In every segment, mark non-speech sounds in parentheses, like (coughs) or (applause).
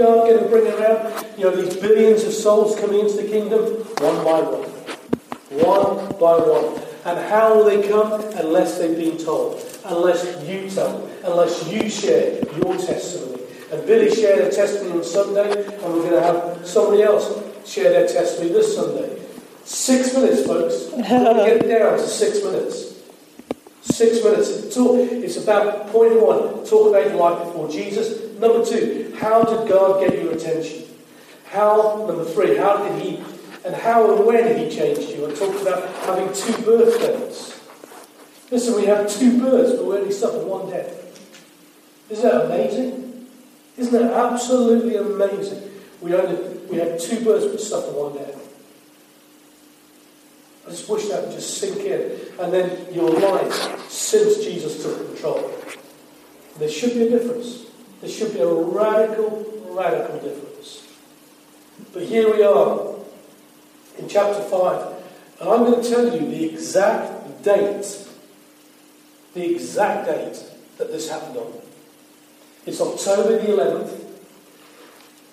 God going to bring around, you know, these billions of souls coming into the kingdom? One by one. One by one. And how will they come? Unless they've been told. Unless you tell. Unless you share your testimony. And Billy shared a testimony on Sunday, and we're going to have somebody else share their testimony this Sunday. Six minutes, folks. (laughs) Get down to six minutes. Six minutes. It's, all, it's about point one, talk about your life before Jesus. Number two, how did God get your attention? How, number three, how did He, and how and when He change you? I talked about having two birthdays. Listen, we have two births, but we only suffer one death. Isn't that amazing? Isn't that absolutely amazing? We only we have two births, but suffer one death. I just wish that would just sink in. And then your life, since Jesus took control, there should be a difference. There should be a radical, radical difference. But here we are in chapter 5, and I'm going to tell you the exact date, the exact date that this happened on. It's October the 11th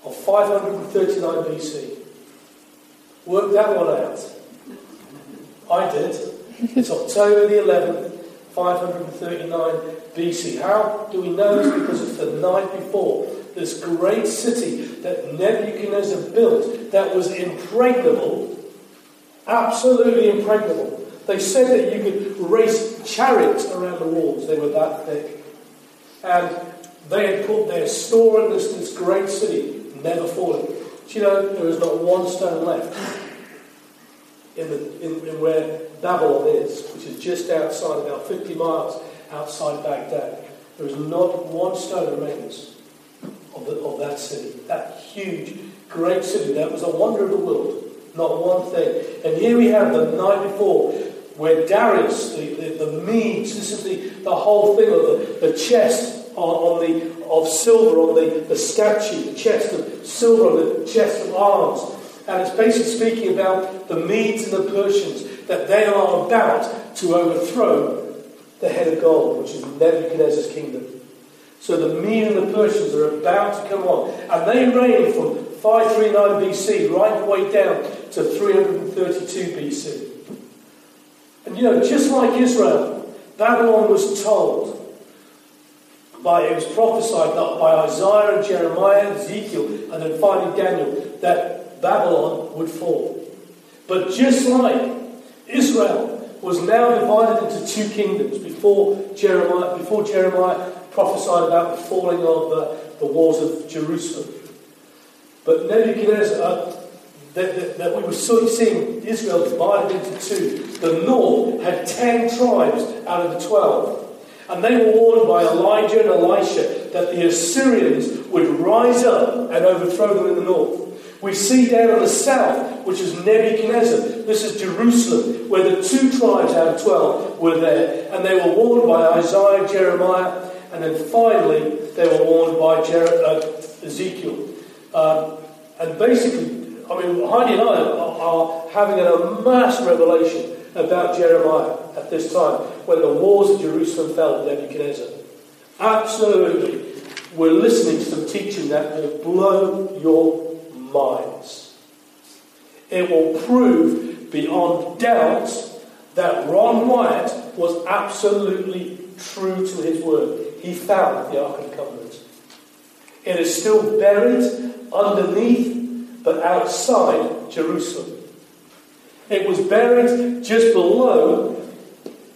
of 539 BC. Work that one out. I did. It's October the 11th, 539 BC. How do we know this? Because it's the night before. This great city that Nebuchadnezzar built that was impregnable, absolutely impregnable. They said that you could race chariots around the walls, they were that thick. And they had put their store in this, this great city, never falling. Do you know there is not one stone left in, the, in, in where Babylon is, which is just outside, about 50 miles outside Baghdad. There is not one stone remains of, the, of that city, that huge, great city. That was a wonder of the world. Not one thing. And here we have the night before, where Darius, the, the, the Medes, this is the, the whole thing of the, the chest on, on the of silver on the, the statue, the chest of silver on the chest of arms. And it's basically speaking about the Medes and the Persians, that they are about to overthrow the head of gold, which is Nebuchadnezzar's kingdom. So the Medes and the Persians are about to come on. And they reign from 539 BC right the way down to 332 BC. And you know, just like Israel, Babylon was told by, it was prophesied by Isaiah and Jeremiah, Ezekiel, and then finally Daniel, that Babylon would fall. But just like Israel was now divided into two kingdoms before Jeremiah, before Jeremiah prophesied about the falling of uh, the walls of Jerusalem. But Nebuchadnezzar, that, that, that, we were seeing Israel divided into two. The north had ten tribes out of the twelve. And they were warned by Elijah and Elisha that the Assyrians would rise up and overthrow them in the north. We see down in the south, which is Nebuchadnezzar. This is Jerusalem, where the two tribes out of twelve were there. And they were warned by Isaiah, Jeremiah, and then finally they were warned by Jer- uh, Ezekiel. Um, and basically, I mean, Heidi and I are, are having a mass revelation about Jeremiah at this time when the walls of Jerusalem fell to Nebuchadnezzar. Absolutely. We're listening to some teaching that will blow your minds. It will prove beyond doubt that Ron Wyatt was absolutely true to his word. He found the Ark of the Covenant. It is still buried underneath, but outside Jerusalem. It was buried just below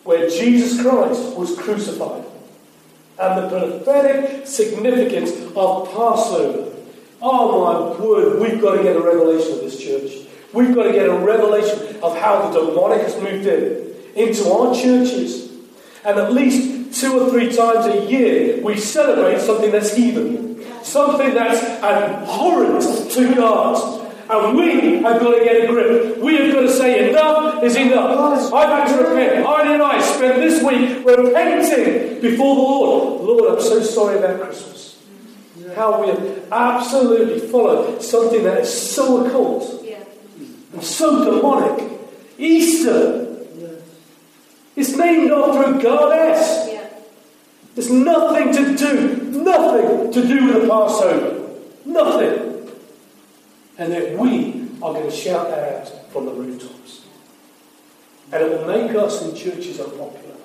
where Jesus Christ was crucified. And the prophetic significance of Passover Oh my word, we've got to get a revelation of this church. We've got to get a revelation of how the demonic has moved in into our churches. And at least two or three times a year, we celebrate something that's heathen, something that's abhorrent to God. And we have got to get a grip. We have got to say, enough is enough. I've had to repent. I and I spent this week repenting before the Lord. Lord, I'm so sorry about Christmas. How we have absolutely followed something that is so occult yeah. and so demonic. Easter. It's named after a goddess. Yeah. It's nothing to do, nothing to do with the Passover. Nothing. and that we are going to shout that out from the rooftops. And it will make us in churches unpopular.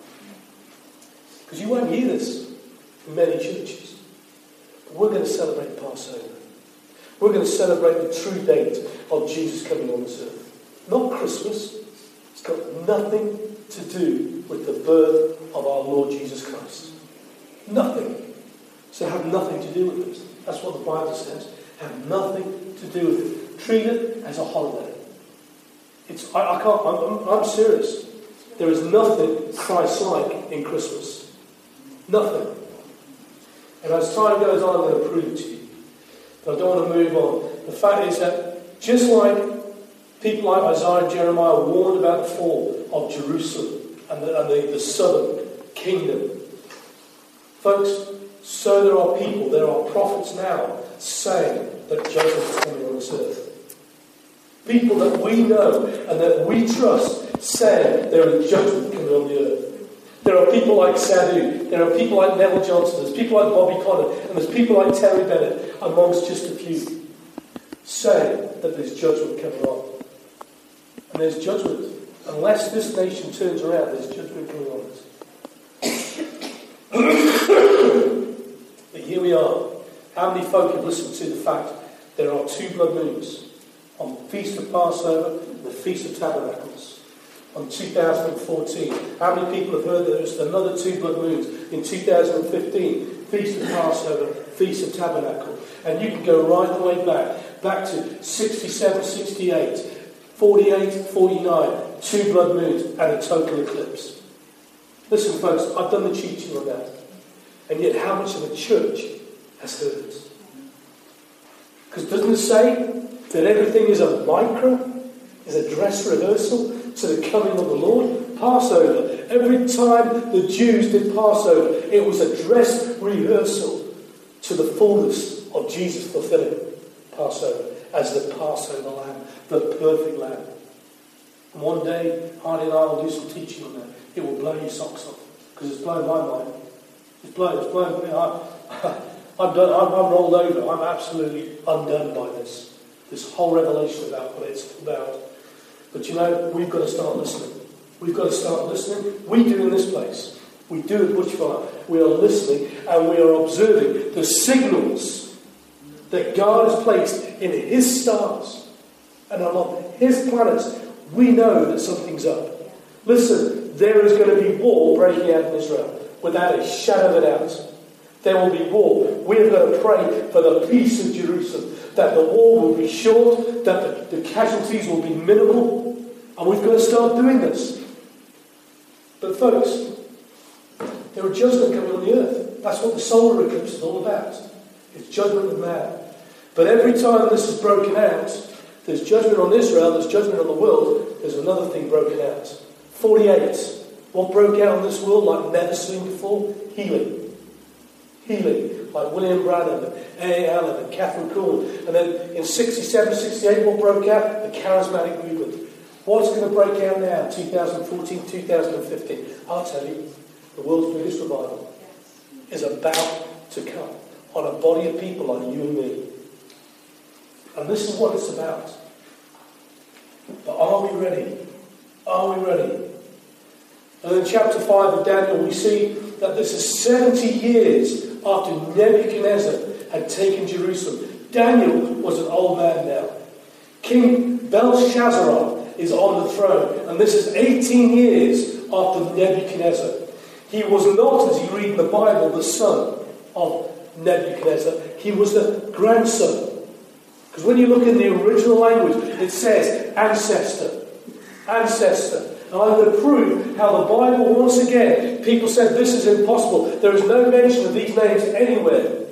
Because you won't hear this in many churches. We're going to celebrate Passover. We're going to celebrate the true date of Jesus coming on this earth. Not Christmas. It's got nothing to do with the birth of our Lord Jesus Christ. Nothing. So have nothing to do with it. That's what the Bible says. Have nothing to do with it. Treat it as a holiday. It's, I, I can't, I'm, I'm, I'm serious. There is nothing Christ-like in Christmas. Nothing. And as time goes on, I'm going to prove it to you. But I don't want to move on. The fact is that just like people like Isaiah and Jeremiah warned about the fall of Jerusalem and the, and the, the southern kingdom, folks, so there are people, there are prophets now saying that judgment is coming on this earth. People that we know and that we trust saying there is judgment coming on the earth. There are people like Sadhu, there are people like Neville Johnson, there's people like Bobby Conner, and there's people like Terry Bennett, amongst just a few, saying that there's judgment coming on. And there's judgment. Unless this nation turns around, there's judgment coming on us. (coughs) but here we are. How many folk have listened to the fact there are two blood moons on the Feast of Passover and the Feast of Tabernacles on 2014? How many people have heard that there's another two blood moons in 2015? Feast of Passover, Feast of Tabernacle. And you can go right the way back, back to 67, 68, 48, 49, two blood moons and a total eclipse. Listen, folks, I've done the teaching on that. And yet, how much of a church has heard it. Because doesn't it say that everything is a micro, is a dress rehearsal to the coming of the Lord? Passover. Every time the Jews did Passover, it was a dress rehearsal to the fullness of Jesus fulfilling Passover as the Passover lamb, the perfect lamb. And one day, Hardy and I will do some teaching on that. It will blow your socks off because it's blown my mind. It's blown. It's blown. I, (laughs) I'm, done, I'm, I'm rolled over. I'm absolutely undone by this. This whole revelation about what it's about. But you know, we've got to start listening. We've got to start listening. We do in this place. We do at Bushfire. We are listening and we are observing the signals that God has placed in His stars and on His planets. We know that something's up. Listen, there is going to be war breaking out in Israel without a shadow of a doubt. There will be war. We are going to pray for the peace of Jerusalem, that the war will be short, that the, the casualties will be minimal, and we've got to start doing this. But, folks, there are judgment coming on the earth. That's what the solar eclipse is all about. It's judgment of man. But every time this is broken out, there's judgment on Israel, there's judgment on the world, there's another thing broken out. 48. What broke out in this world like never seen before? Healing healing, like William Branham and A. Allen and Kathryn Kuhlman. And then in 67, 68, what broke out? The charismatic movement. What's going to break out now, 2014, 2015? I'll tell you, the world's biggest revival is about to come on a body of people like you and me. And this is what it's about. But are we ready? Are we ready? And in chapter 5 of Daniel, we see that this is 70 years after Nebuchadnezzar had taken Jerusalem. Daniel was an old man now. King Belshazzar is on the throne, and this is 18 years after Nebuchadnezzar. He was not, as you read in the Bible, the son of Nebuchadnezzar, he was the grandson. Because when you look in the original language, it says ancestor. Ancestor. And I'm going to prove how the Bible, once again, people said this is impossible. There is no mention of these names anywhere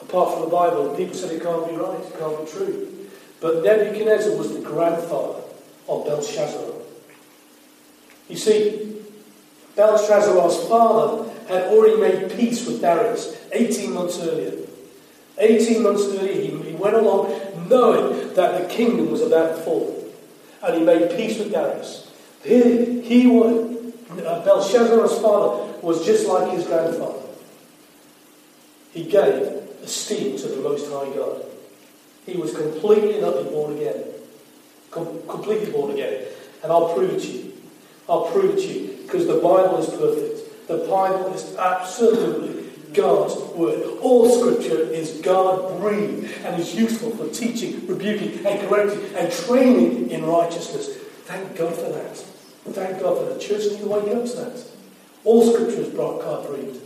apart from the Bible. And people said it can't be right, it can't be true. But Nebuchadnezzar was the grandfather of Belshazzar. You see, Belshazzar's father had already made peace with Darius 18 months earlier. 18 months earlier, he, went along knowing that the kingdom was about to fall. And he made peace with Darius. He, he was, uh, Belshazzar's father was just like his grandfather. He gave esteem to the Most High God. He was completely and utterly born again. Com- completely born again. And I'll prove it to you. I'll prove it to you. Because the Bible is perfect. The Bible is absolutely God's word. All scripture is God breathed and is useful for teaching, rebuking, and correcting and training in righteousness. Thank God for that. Thank God for the church to wake up to that. All scripture is God breathed.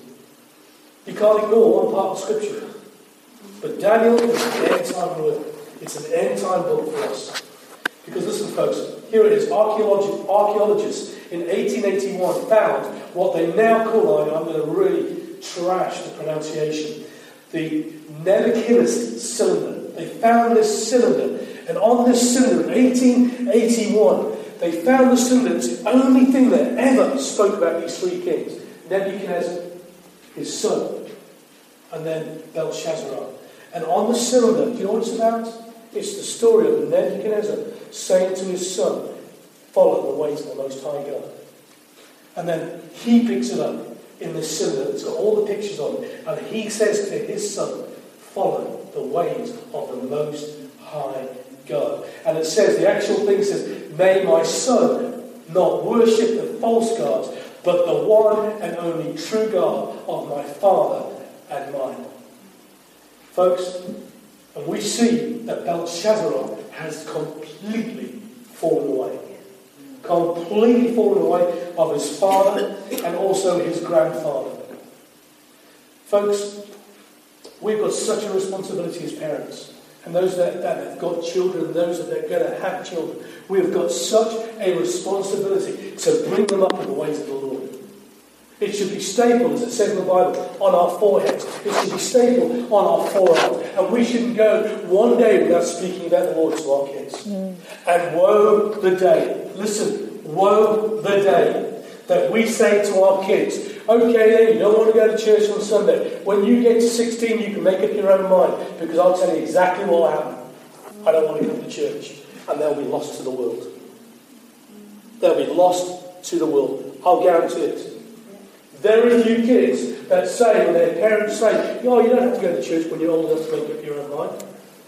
You can't ignore one part of scripture. But Daniel is an end time word. It's an end time book for us. Because listen, folks, here it is. Archaeologists in 1881 found what they now call, I'm going to really trash the pronunciation, the Nebuchadnezzar cylinder. They found this cylinder, and on this cylinder in 1881, they found the cylinder. The only thing that ever spoke about these three kings Nebuchadnezzar, his son, and then Belshazzar. And on the cylinder, do you know what it's about? It's the story of Nebuchadnezzar saying to his son, Follow the ways of the Most High God. And then he picks it up in the cylinder that's got all the pictures on it, and he says to his son, Follow the ways of the Most High God. And it says, the actual thing says, May my son not worship the false gods, but the one and only true God of my father and mine. Folks, and we see that Belshazzar has completely fallen away. Completely fallen away of his father and also his grandfather. Folks, we've got such a responsibility as parents, and those that, that have got children, those that are going to have children. We have got such a responsibility to bring them up in the ways of the Lord. It should be stapled, as it says in the Bible, on our foreheads. It should be stapled on our forearms. And we shouldn't go one day without speaking about the Lord to our kids. Mm. And woe the day, listen, woe the day that we say to our kids, okay then, you don't want to go to church on Sunday. When you get to 16, you can make up your own mind because I'll tell you exactly what will happen. I don't want to come to church. And they'll be lost to the world. They'll be lost to the world. I'll guarantee it. Very few kids that say, when their parents say, oh, you don't have to go to church when you're old enough to make up your own mind.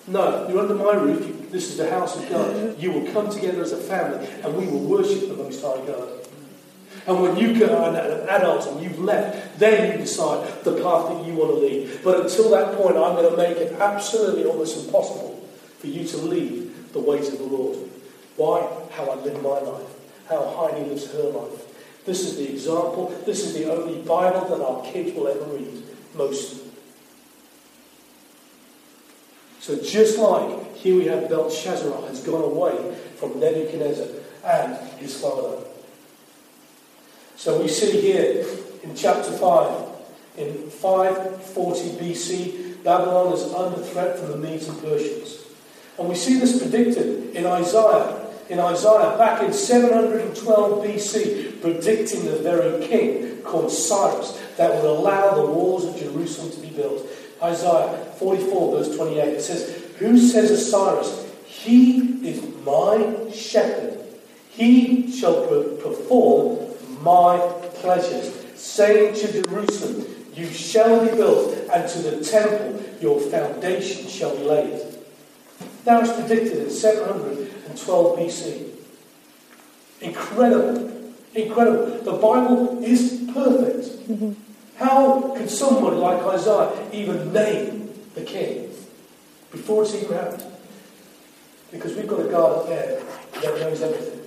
No, you're under my roof. You, this is the house of God. You will come together as a family and we will worship the Most High God. And when you go an adult and you've left, then you decide the path that you want to lead. But until that point, I'm going to make it absolutely almost impossible for you to lead the ways of the Lord. Why? How I live my life. How Heidi lives her life. This is the example. This is the only Bible that our kids will ever read. Most. So just like here we have Belshazzar has gone away from Nebuchadnezzar and his father. So we see here in chapter 5, in 540 BC, Babylon is under threat from the Medes and Persians. And we see this predicted in Isaiah. In Isaiah, back in 712 BC, predicting the very king called Cyrus that would allow the walls of Jerusalem to be built. Isaiah 44, verse 28, it says, Who says of Cyrus, He is my shepherd, he shall perform my pleasures, saying to Jerusalem, You shall be built, and to the temple your foundation shall be laid. Was predicted in 712 BC. Incredible. Incredible. The Bible is perfect. Mm-hmm. How could someone like Isaiah even name the king before it's even happened? Because we've got a God up there that knows everything.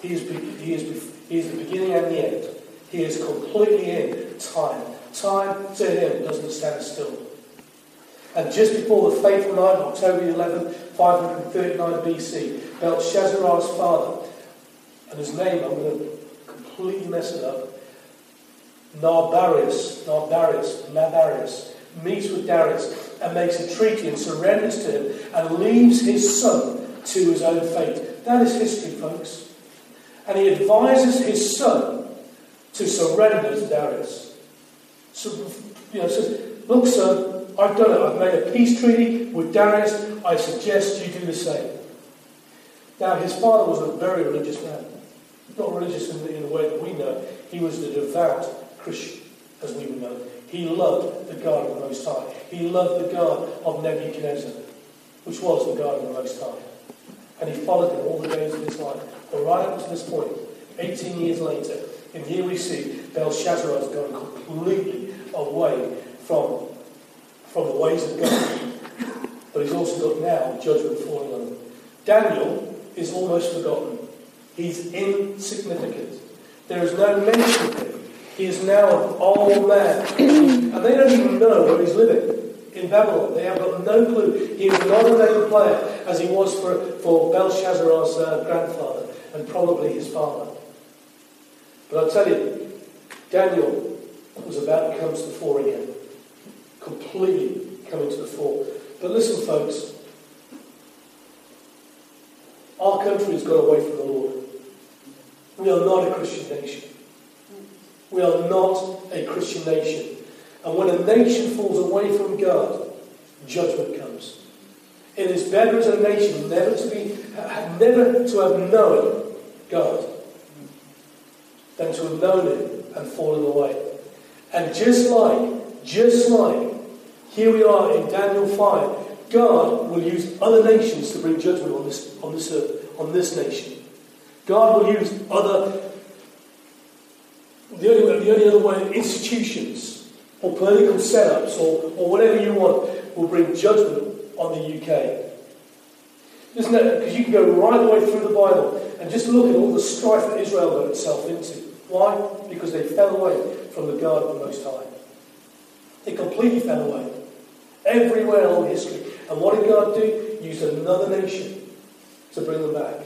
He is, he, is, he is the beginning and the end. He is completely in time. Time to him doesn't stand still. And just before the fateful night of October 11, 539 BC, Belshazzar's father, and his name, I'm going to completely mess it up. Narbarius, Narbarius, Nabarius, meets with Darius and makes a treaty and surrenders to him and leaves his son to his own fate. That is history, folks. And he advises his son to surrender to Darius. So, you know, says, look, son, I've done it. I've made a peace treaty with Darius. I suggest you do the same. Now, his father was a very religious man not religious in the, in the way that we know. He was the devout Christian, as we would know. He loved the God of the Most High. He loved the God of Nebuchadnezzar. which was the God of the Most High. And he followed him all the days of his life. But right up to this point, 18 years later, and here we see Belshazzar has gone completely away from, from the ways of God. But he's also got now judgment falling on him. Daniel is almost forgotten. He's insignificant. There is no mention of him. He is now an old man. And they don't even know where he's living. In Babylon. They have got no clue. He is not a name player as he was for, for Belshazzar's uh, grandfather and probably his father. But I'll tell you, Daniel was about to come to the fore again. Completely coming to the fore. But listen, folks. Our country has gone away from the Lord. We are not a Christian nation. We are not a Christian nation. And when a nation falls away from God, judgment comes. It is better as a nation never to be, never to have known God than to have known Him and fallen away. And just like, just like, here we are in Daniel 5, God will use other nations to bring judgment on this, on this earth, on this nation. God will use other, the only, the only other way, institutions or political setups or, or whatever you want will bring judgment on the UK. Isn't it? Because you can go right the way through the Bible and just look at all the strife that Israel got itself into. Why? Because they fell away from the God of the Most High. They completely fell away. Everywhere along history. And what did God do? Use another nation to bring them back.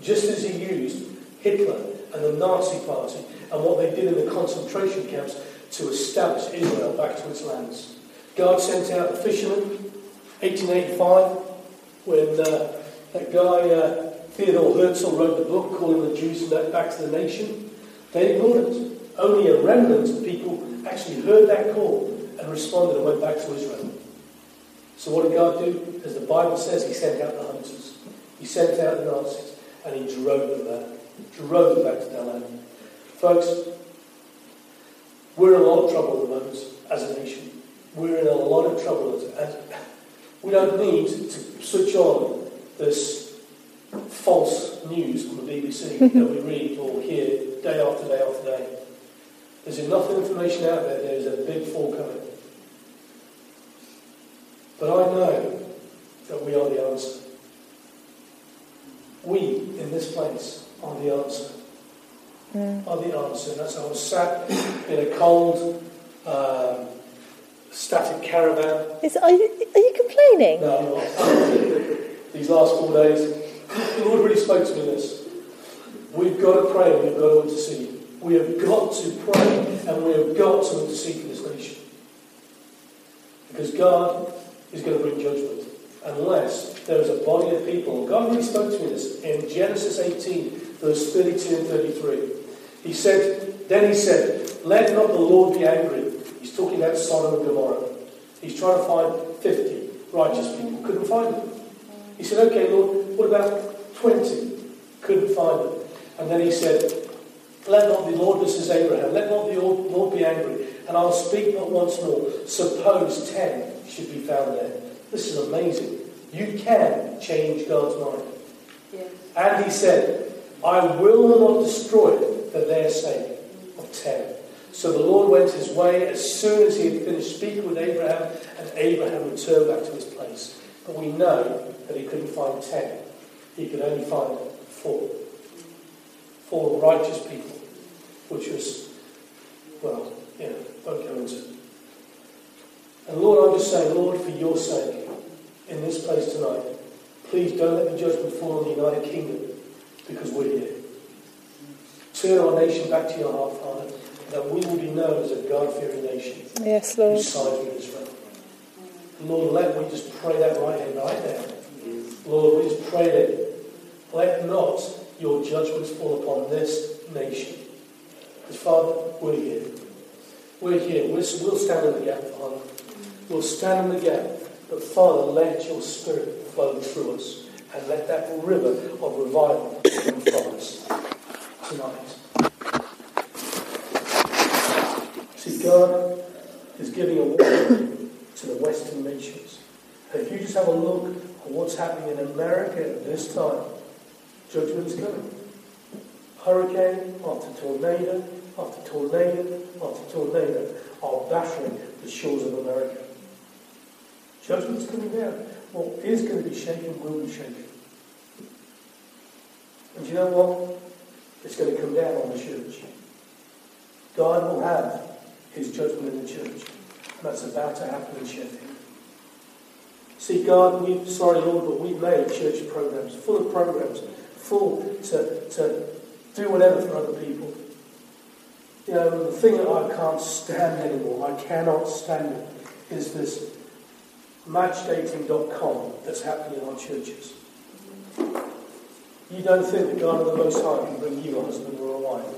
Just as he used Hitler and the Nazi Party and what they did in the concentration camps to establish Israel back to its lands. God sent out the fishermen, 1885, when uh, that guy uh, Theodore Herzl wrote the book calling the Jews back to the nation. They ignored it. Only a remnant of people actually heard that call and responded and went back to Israel. So what did God do? As the Bible says, He sent out the hunters. He sent out the Nazis and He drove them back. Drove them back to their. Folks, we're in a lot of trouble at the moment as a nation. We're in a lot of trouble as and we don't need to switch on this false news from the BBC that we read or hear day after day after day. There's enough information out there, there's a big fall coming. But I know that we are the answer. We in this place are the answer. Mm. Are the answer. And that's how I was sat in a cold, um, static caravan. Is, are, you, are you complaining? No, I'm not. These last four days, the Lord really spoke to me this. We've got to pray and we've got to intercede. We have got to pray and we have got to intercede for this nation. Because God is going to bring judgment unless there is a body of people. God really spoke to me this in Genesis 18, verse 32 and 33. He said, Then he said, Let not the Lord be angry. He's talking about Sodom and Gomorrah. He's trying to find 50 righteous people. Couldn't find them. He said, Okay, Lord, what about 20? Couldn't find them. And then he said, let not the Lord, this is Abraham, let not the Lord be angry, and I'll speak not once more. Suppose ten should be found there. This is amazing. You can change God's mind. Yes. And he said, I will not destroy it for their sake of ten. So the Lord went his way as soon as he had finished speaking with Abraham, and Abraham returned back to his place. But we know that he couldn't find ten. He could only find four. Four righteous people which was, well, you know, won't go into. And Lord, I'm just saying, Lord, for your sake, in this place tonight, please don't let the judgment fall on the United Kingdom because we're here. Turn our nation back to your heart, Father, that we will be known as a God-fearing nation. Yes, Lord. Who sides with Israel. Lord, let me just pray that right here, right now. Lord, we just pray that let not your judgments fall upon this nation. Because, Father, we're here. We're here. We'll, we'll stand in the gap, Father. We'll stand in the gap. But, Father, let your Spirit flow through us. And let that river of revival come from us tonight. See, God is giving a warning to the Western nations. If you just have a look at what's happening in America at this time? Judgment is coming. Hurricane after tornado after tornado after tornado are battering the shores of America. Judgment's coming down. What is going to be shaken will be shaken. And you know what? It's going to come down on the church. God will have his judgment in the church. That's about to happen in Sheffield. See, God, we sorry, Lord, but we've made church programs, full of programs, full to, to do whatever for other people. You know, the thing that I can't stand anymore, I cannot stand it, is this matchdating.com that's happening in our churches. You don't think that God of the Most High can bring you a husband or a wife.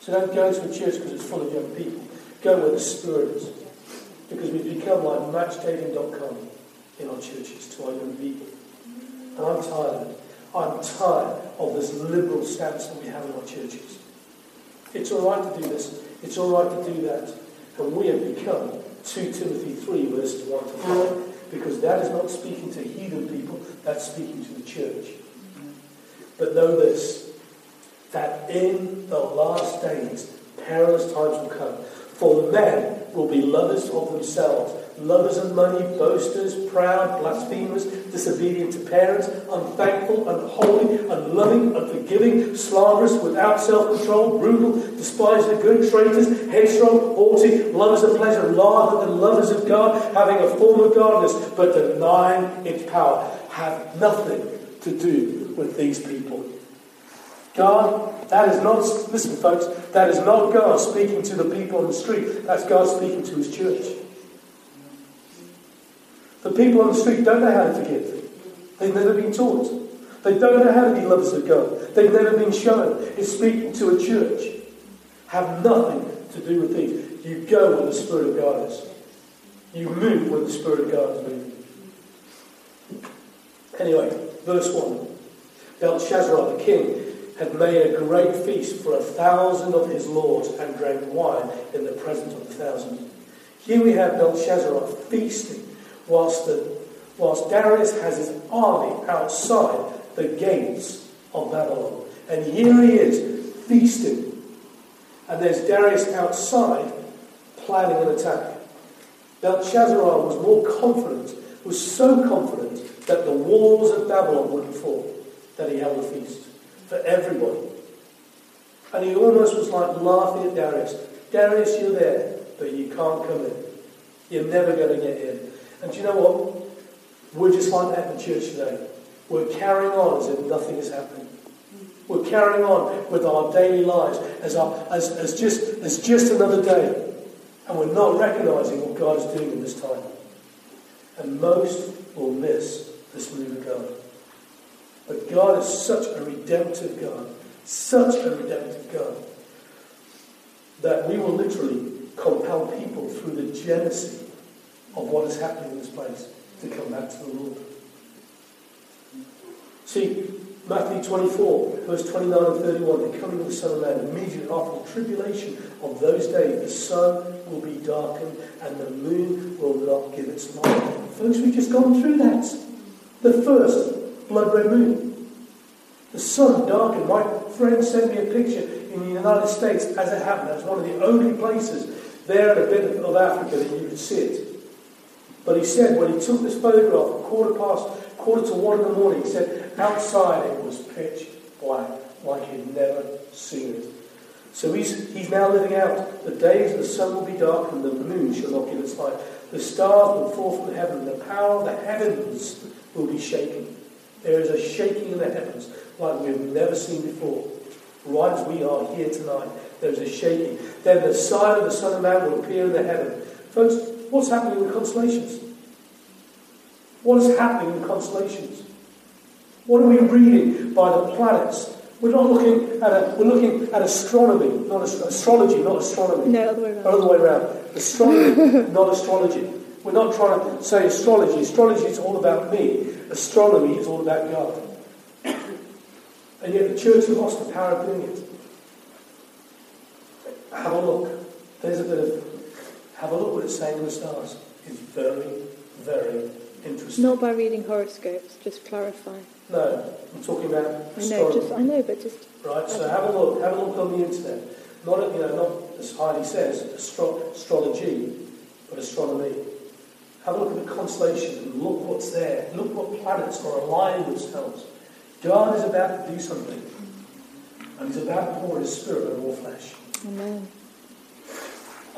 So don't go to a church because it's full of young people. Go where the Spirit is. Because we've become like matchdating.com in our churches to our young people. And I'm tired of it. I'm tired of this liberal stance that we have in our churches. It's all right to do this. It's all right to do that. And we have become 2 Timothy 3, verses 1 to 5. Because that is not speaking to heathen people, that's speaking to the church. But know this, that in the last days, perilous times will come. For men will be lovers of themselves, lovers of money, boasters, proud, blasphemers, disobedient to parents, unthankful, unholy, unloving, unforgiving, slanderous, without self-control, brutal, despising the good, traitors, headstrong, haughty, lovers of pleasure rather than lovers of God, having a form of godliness, but denying its power. Have nothing to do with these people. God, that is not, listen folks, that is not God speaking to the people on the street. That's God speaking to his church. The people on the street don't know how to forgive. They've never been taught. They don't know how to be lovers of God. They've never been shown. It's speaking to a church. Have nothing to do with these. You go where the Spirit of God is. You move where the Spirit of God is moving. Anyway, verse 1. Belshazzar the king had made a great feast for a thousand of his lords and drank wine in the presence of the thousand. Here we have Belshazzar feasting whilst, the, whilst Darius has his army outside the gates of Babylon. And here he is feasting. And there's Darius outside planning an attack. Belshazzar was more confident, was so confident that the walls of Babylon wouldn't fall, that he held a feast for everybody. And he almost was like laughing at Darius. Darius, you're there, but you can't come in. You're never going to get in. And do you know what? We're just like that in church today. We're carrying on as if nothing is happening. We're carrying on with our daily lives as, our, as, as, just, as just another day. And we're not recognizing what God is doing in this time. And most will miss this move of God. But God is such a redemptive God, such a redemptive God, that we will literally compel people through the jealousy of what is happening in this place to come back to the Lord. See, Matthew 24, verse 29 and 31, the coming of the Son of Man, immediately after the tribulation of those days, the sun will be darkened and the moon will not give its light. Folks, we've just gone through that. The first blood red moon. The sun darkened. My friend sent me a picture in the United States as it happened. That's one of the only places there in a bit of Africa that you could see it. But he said when he took this photograph at quarter past, quarter to one in the morning, he said outside it was pitch black, like he'd never seen it. So he's, he's now living out the days the sun will be dark and the moon shall not give its light. The stars will fall from heaven, the power of the heavens will be shaken. There is a shaking in the heavens like we've never seen before. Right as we are here tonight, there is a shaking. Then the sign of the Son of Man will appear in the heaven. Folks, What's happening in the constellations? What is happening in constellations? What are we reading by the planets? We're not looking at a, we're looking at astronomy, not astrology, not astronomy. No, other way around. Other way around. Astronomy, (laughs) not astrology. We're not trying to say astrology. Astrology is all about me. Astronomy is all about God. (coughs) And yet the church has lost the power of doing it. Have a look. There's a bit of have a look what it's saying in the stars. It's very, very interesting. Not by reading horoscopes, just clarify. No, I'm talking about I know, astronomy. just I know, but just Right, so have a look, have a look on the internet. Not, you know, not as Heidi says, astro- astrology, but astronomy. Have a look at the constellations and look what's there. Look what planets are aligning themselves. God is about to do something. And He's about to pour His Spirit on all flesh. Amen.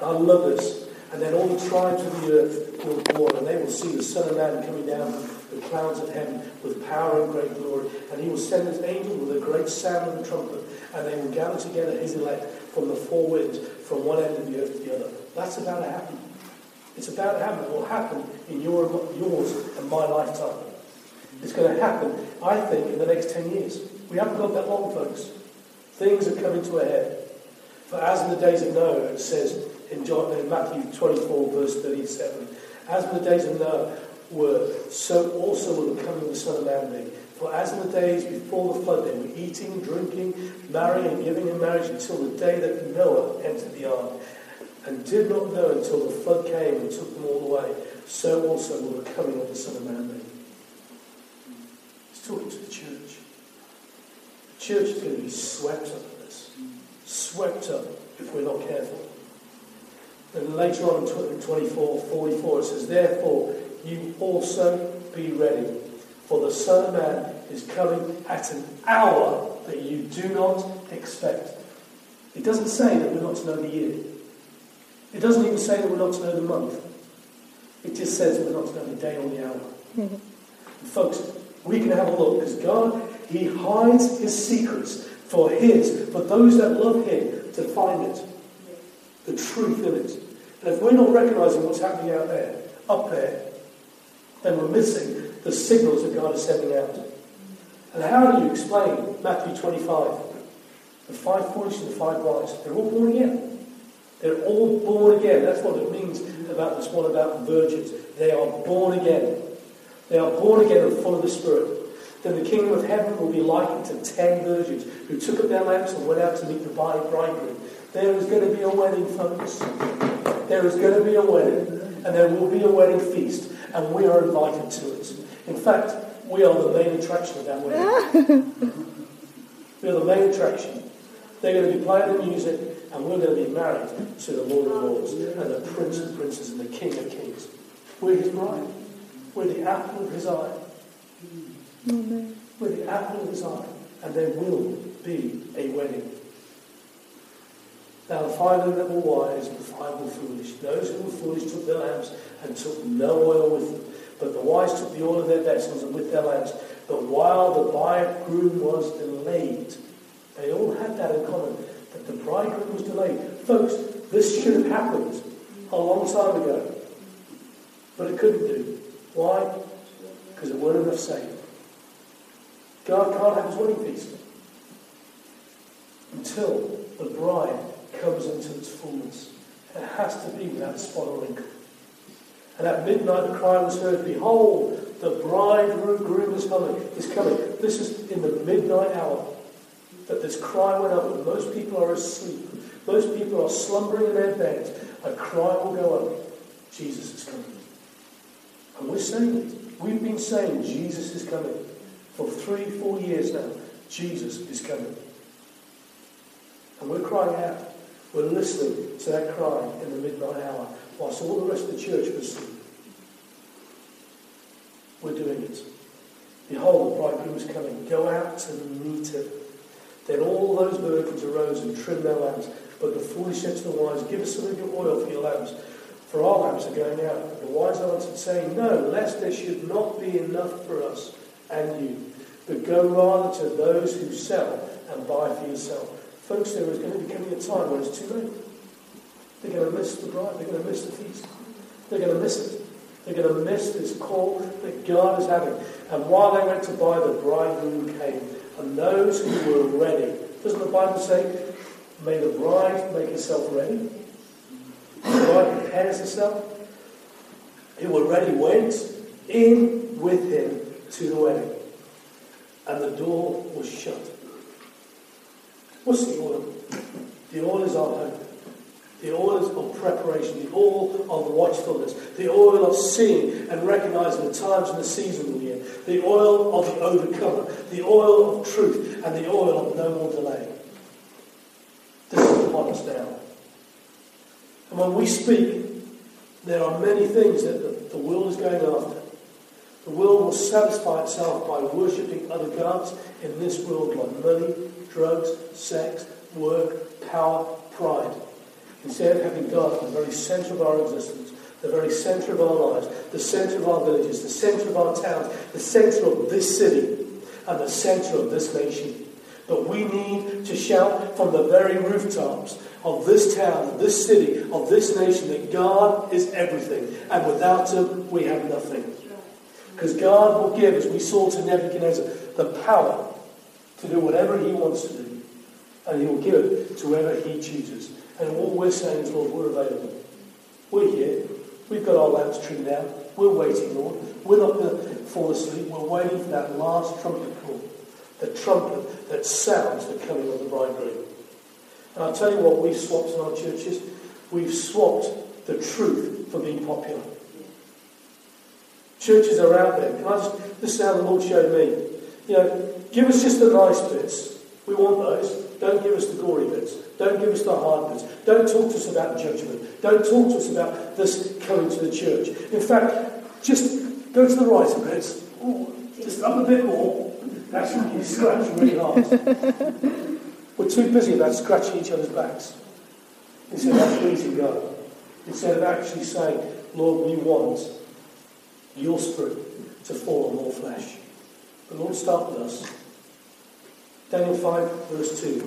I love this. And then all the tribes of the earth will mourn, and they will see the Son of Man coming down with the clouds of heaven with power and great glory. And he will send his angel with a great sound of the trumpet, and they will gather together his elect from the four winds, from one end of the earth to the other. That's about to happen. It's about to happen. It will happen in your, yours and my lifetime. It's going to happen, I think, in the next 10 years. We haven't got that long, folks. Things are coming to a head. For as in the days of Noah, it says in, John, in Matthew 24, verse 37, as the days of Noah were, so also will the coming of the Son of Man be. For as in the days before the flood, they were eating, drinking, marrying, and giving in marriage until the day that Noah entered the ark, and did not know until the flood came and took them all away. So also will the coming of the Son of Man be. He's talking to the church. The church is going to be swept up in this. Swept up if we're not careful. And later on in 24, 44, it says, Therefore, you also be ready, for the Son of Man is coming at an hour that you do not expect. It doesn't say that we're not to know the year. It doesn't even say that we're not to know the month. It just says that we're not to know the day or the hour. (laughs) Folks, we can have a look because God, He hides His secrets for His, for those that love Him to find it, the truth in it. And if we're not recognizing what's happening out there, up there, then we're missing the signals that God is sending out. And how do you explain Matthew 25? The five foolish and the five wise, they're all born again. They're all born again. That's what it means about this one about virgins. They are born again. They are born again and full of the Spirit. Then the kingdom of heaven will be likened to ten virgins who took up their lamps and went out to meet the bridegroom. There is going to be a wedding, folks. There is going to be a wedding, and there will be a wedding feast, and we are invited to it. In fact, we are the main attraction of that wedding. (laughs) we are the main attraction. They're going to be playing the music, and we're going to be married to the Lord of Lords, and the Prince of Princes, and the King of Kings. We're his bride. We're the apple of his eye. Amen. We're the apple of his eye. And there will be a wedding. Now the five of them were wise, and the five were foolish. Those who were foolish took their lamps and took no oil with them. But the wise took the oil of their vessels and with their lamps. But while the bridegroom was delayed, they all had that in common, that the bridegroom was delayed. Folks, this should have happened a long time ago. But it couldn't do. Why? Because there weren't enough saved. God can't have his wedding feast until the bride comes into its fullness. It has to be without spot or wrinkle. And at midnight the cry was heard, Behold, the bridegroom is coming. Is coming. This is in the midnight hour that this cry went up, most people are asleep. Most people are slumbering in their beds. A cry will go up. Jesus is coming. And we're saying it. We've been saying Jesus is coming for three, four years now. Jesus is coming. And we're crying out. We're listening to that cry in the midnight hour whilst all the rest of the church was asleep. We're doing it. Behold, the bridegroom is coming. Go out and meet him. Then all those virgins arose and trimmed their lamps. But the foolish said to the wise, Give us some of your oil for your lamps, for our lamps are going out. The wise answered, saying, No, lest there should not be enough for us and you, but go rather to those who sell and buy for yourself. Folks, there is going to be coming a time when it's too late. They're going to miss the bride. They're going to miss the feast. They're going to miss it. They're going to miss this call that God is having. And while they went to buy, the bridegroom came. And those who were ready, doesn't the Bible say, may the bride make herself ready? The bride prepares herself. Who were ready went in with him to the wedding. And the door was shut. What's the oil? The oil is our hope. The oil of preparation, the oil of watchfulness, the oil of seeing and recognizing the times and the seasons of the year, the oil of the overcomer, the oil of truth, and the oil of no more delay. This is upon us now. And when we speak, there are many things that the, the world is going after. The world will satisfy itself by worshipping other gods in this world like money, drugs, sex, work, power, pride. Instead of having God at the very centre of our existence, the very centre of our lives, the centre of our villages, the centre of our towns, the centre of this city, and the centre of this nation. But we need to shout from the very rooftops of this town, of this city, of this nation that God is everything, and without Him we have nothing. Because God will give, as we saw to Nebuchadnezzar, the power to do whatever He wants to do, and He will give it to whoever He chooses. And what we're saying is, Lord, we're available. We're here. We've got our lamps trimmed out. We're waiting, Lord. We're not going to fall asleep. We're waiting for that last trumpet call. The trumpet that sounds the coming of the bridegroom. And I'll tell you what we've swapped in our churches. We've swapped the truth for being popular. Churches are out there. Can I just, this is how the Lord showed me. You know, give us just the nice bits. We want those. Don't give us the gory bits. Don't give us the hard bits. Don't talk to us about judgment. Don't talk to us about this coming to the church. In fact, just go to the right a bit. Ooh, just up a bit more. That's when you scratch really hard. (laughs) We're too busy about scratching each other's backs instead of pleasing God. Instead of actually saying, Lord, we want your spirit to fall on all flesh. But Lord, start with us. Daniel 5, verse 2.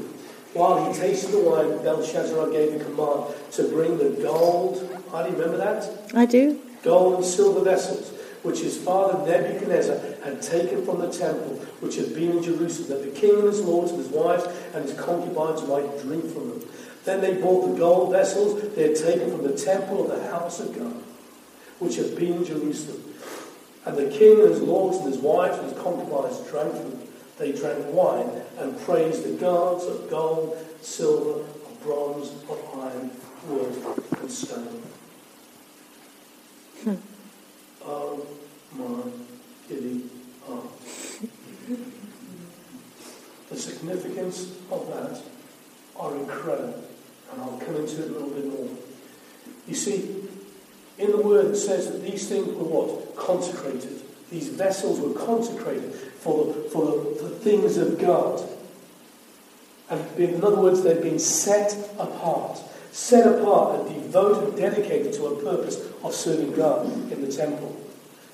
While he tasted the wine, Belshazzar gave a command to bring the gold. I do remember that? I do. Gold and silver vessels, which his father Nebuchadnezzar had taken from the temple, which had been in Jerusalem, that the king and his lords and his wives and his concubines might drink from them. Then they brought the gold vessels they had taken from the temple of the house of God, which had been in Jerusalem. And the king and his lords and his wives and his concubines drank from them. They drank wine and praised the gods of gold, silver, of bronze, of iron, wood, and stone. Hmm. Oh my giddy heart. the significance of that are incredible, and I'll come into it a little bit more. You see, in the word it says that these things were what? Consecrated. These vessels were consecrated for the, for the, the things of God. And in other words, they've been set apart. Set apart and devoted, dedicated to a purpose of serving God in the temple.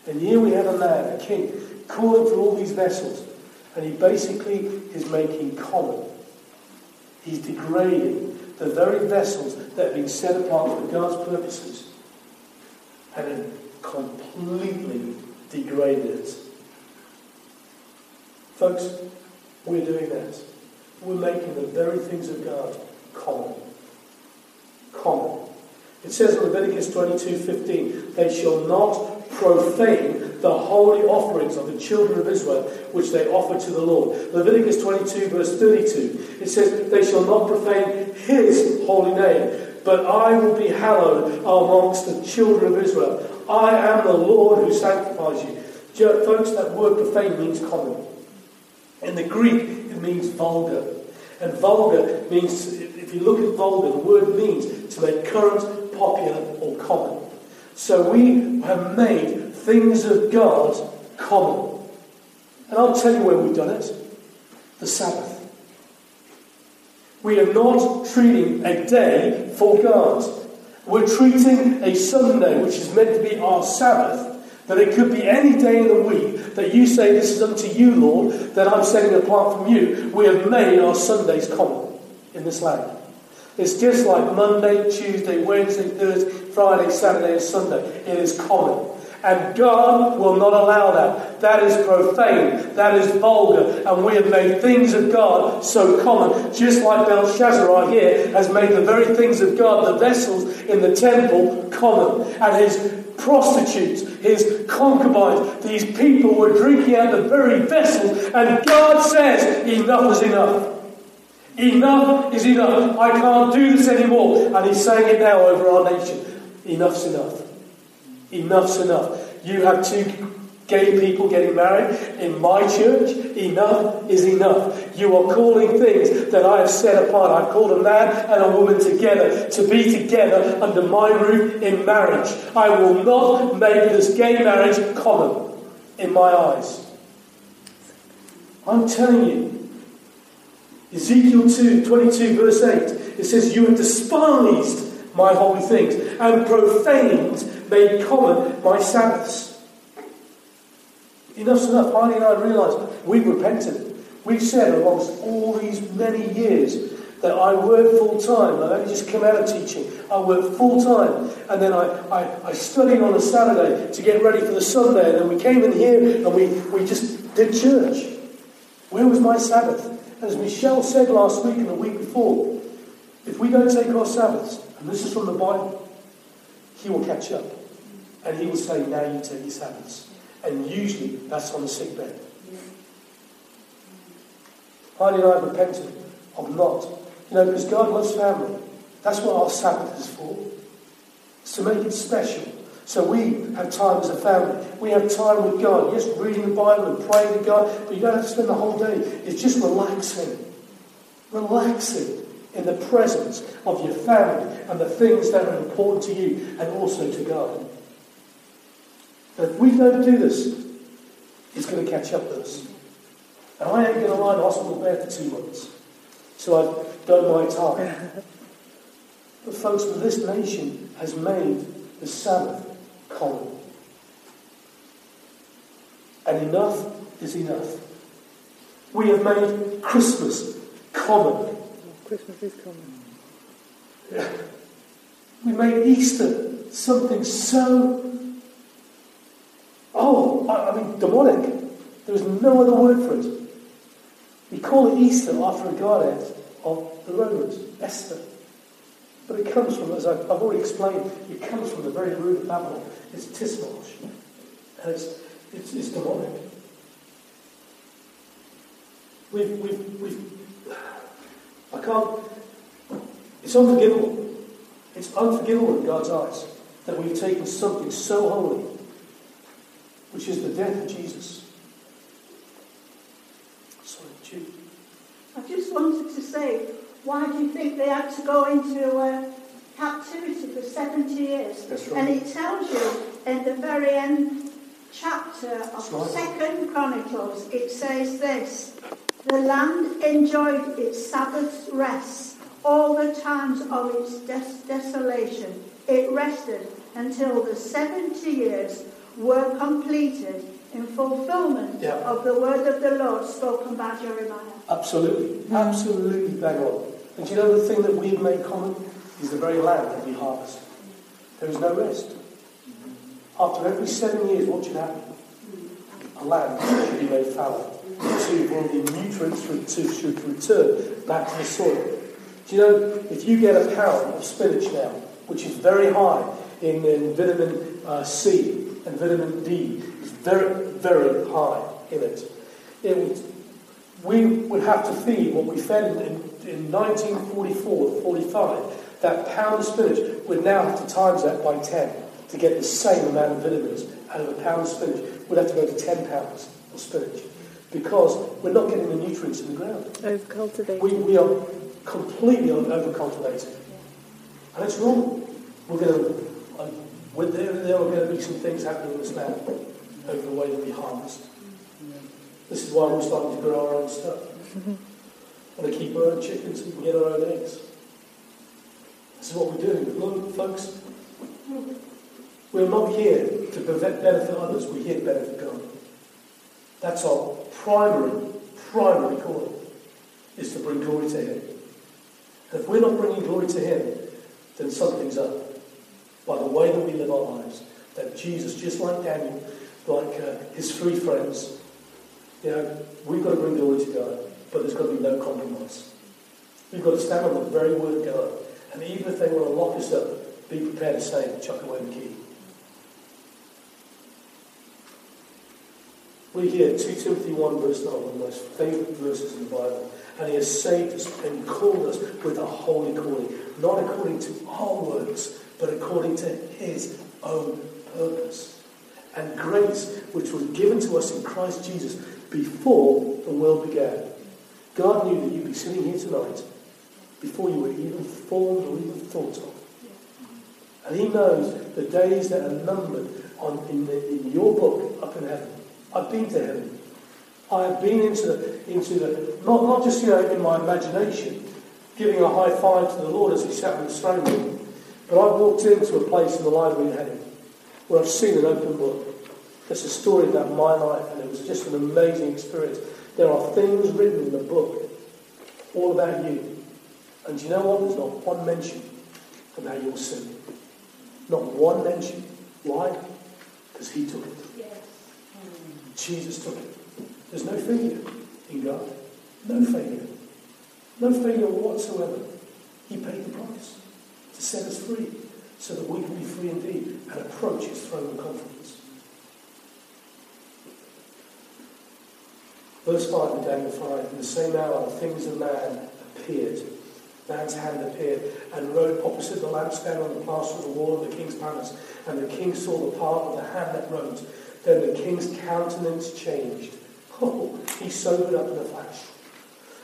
And here we have a man, a king, calling for all these vessels. And he basically is making common. He's degrading the very vessels that have been set apart for God's purposes and completely degraded. Folks, we're doing that. We're making the very things of God common. Common. It says in Leviticus 22:15, they shall not profane the holy offerings of the children of Israel, which they offer to the Lord. Leviticus 22, verse 32, it says, They shall not profane his holy name, but I will be hallowed amongst the children of Israel. I am the Lord who sanctifies you. Folks, that word profane means common. In the Greek, it means vulgar. And vulgar means, if you look at vulgar, the word means to make current, popular, or common. So we have made things of God common. And I'll tell you where we've done it the Sabbath. We are not treating a day for God. We're treating a Sunday, which is meant to be our Sabbath, that it could be any day in the week that you say, This is unto you, Lord, that I'm setting apart from you. We have made our Sundays common in this land. It's just like Monday, Tuesday, Wednesday, Thursday, Friday, Saturday, and Sunday. It is common. And God will not allow that. That is profane. That is vulgar. And we have made things of God so common, just like Belshazzar here has made the very things of God, the vessels in the temple, common. And his prostitutes, his concubines, these people were drinking out the very vessels. And God says, enough is enough. Enough is enough. I can't do this anymore. And he's saying it now over our nation. Enough's enough. Enough's enough. You have two gay people getting married in my church. Enough is enough. You are calling things that I have set apart. I called a man and a woman together to be together under my roof in marriage. I will not make this gay marriage common in my eyes. I'm telling you. Ezekiel 2, 22, verse 8, it says, You have despised my holy things and profaned, made common my Sabbaths. Enough's enough. Harley and I realised we've repented. We've said amongst all these many years that I work full time. I only just come out of teaching. I work full time. And then I, I, I studied on a Saturday to get ready for the Sunday. And then we came in here and we, we just did church. Where was my Sabbath? As Michelle said last week and the week before, if we don't take our Sabbaths, and this is from the Bible, he will catch up. And he will say, now you take your Sabbaths. And usually that's on the sick bed. And I repented of not. You know, because God loves family. That's what our Sabbath is for. It's to make it special. So we have time as a family. We have time with God. Yes, reading the Bible and praying to God, but you don't have to spend the whole day. It's just relaxing. Relaxing in the presence of your family and the things that are important to you and also to God. But if we don't do this, it's going to catch up with us. And I ain't going to lie in hospital bed for two months. So I've done my time. (laughs) But folks, this nation has made the Sabbath common. And enough is enough. We have made Christmas common. Christmas is common. (laughs) We made Easter something so, demonic. There is no other word for it. We call it Easter after a goddess of the Romans, Esther. But it comes from, as I've, I've already explained, it comes from the very root of Babylon. It's Tismosh. And it's, it's, it's demonic. We've, we've, we've, I can't, it's unforgivable. It's unforgivable in God's eyes that we've taken something so holy, which is the death of Jesus. Sorry, Jude. I just wanted to say, why do you think they had to go into uh, captivity for 70 years? That's right. And it tells you in the very end chapter of right. Second Chronicles, it says this: the land enjoyed its Sabbath rest all the times of its des- desolation. It rested until the 70 years were completed in fulfillment Yeah. of the word of the Lord spoken by Jeremiah. Absolutely, absolutely bang on. And do you know the thing that we've made common is the very land that we harvest. There is no rest. After every seven years, what should happen? A land should be made fallow to bring the nutrients should return back to the soil. Do you know, if you get a pound of spinach now, which is very high in, in vitamin uh, C and vitamin D, is very, very high in it. It would we would have to feed what we fed in, in, in 1944 45. That pound of spinach, we'd now have to times that by 10 to get the same amount of vitamins out of a pound of spinach. We'd have to go to 10 pounds of spinach because we're not getting the nutrients in the ground. Overcultivated. We, we are completely overcultivated. And it's wrong. We're going to, with- there, there are going to be some things happening in this land over the way that we harvest. This is why we're starting to grow our own stuff. And to keep our own chickens and get our own eggs. This is what we're doing. Look, folks, we're not here to benefit others, we're here to benefit God. That's our primary, primary calling, is to bring glory to Him. And if we're not bringing glory to Him, then something's up. By the way that we live our lives, that Jesus, just like Daniel, like uh, his three friends, you know, we've got to bring glory to God, but there's got to be no compromise. We've got to stand on the very word of God. And even if they want to lock us up, be prepared to say, chuck away the key. We hear 2 Timothy 1 verse 9, one of the most favourite verses in the Bible. And he has saved us and called us with a holy calling, not according to our works, but according to his own purpose and grace, which was given to us in Christ Jesus before the world began. God knew that you'd be sitting here tonight before you were even formed or even thought of. And he knows the days that are numbered on, in, the, in your book up in heaven. I've been to heaven. I have been into the, into the not, not just you know, in my imagination, giving a high five to the Lord as he sat in the throne but I've walked into a place in the library in heaven where I've seen an open book. It's a story about my life, and it was just an amazing experience. There are things written in the book all about you. And do you know what? There's not one mention about your sin. Not one mention. Why? Because he took it. Yes. Jesus took it. There's no failure in God. No mm. failure. No failure whatsoever. He paid the price to set us free so that we can be free indeed and approach his throne in confidence. Verse 5 of Daniel 5 In the same hour, the fingers of man appeared. Man's hand appeared and wrote opposite the lampstand on the plaster of the wall of the king's palace. And the king saw the part of the hand that wrote. Then the king's countenance changed. Oh, (laughs) he sobered up in a flash.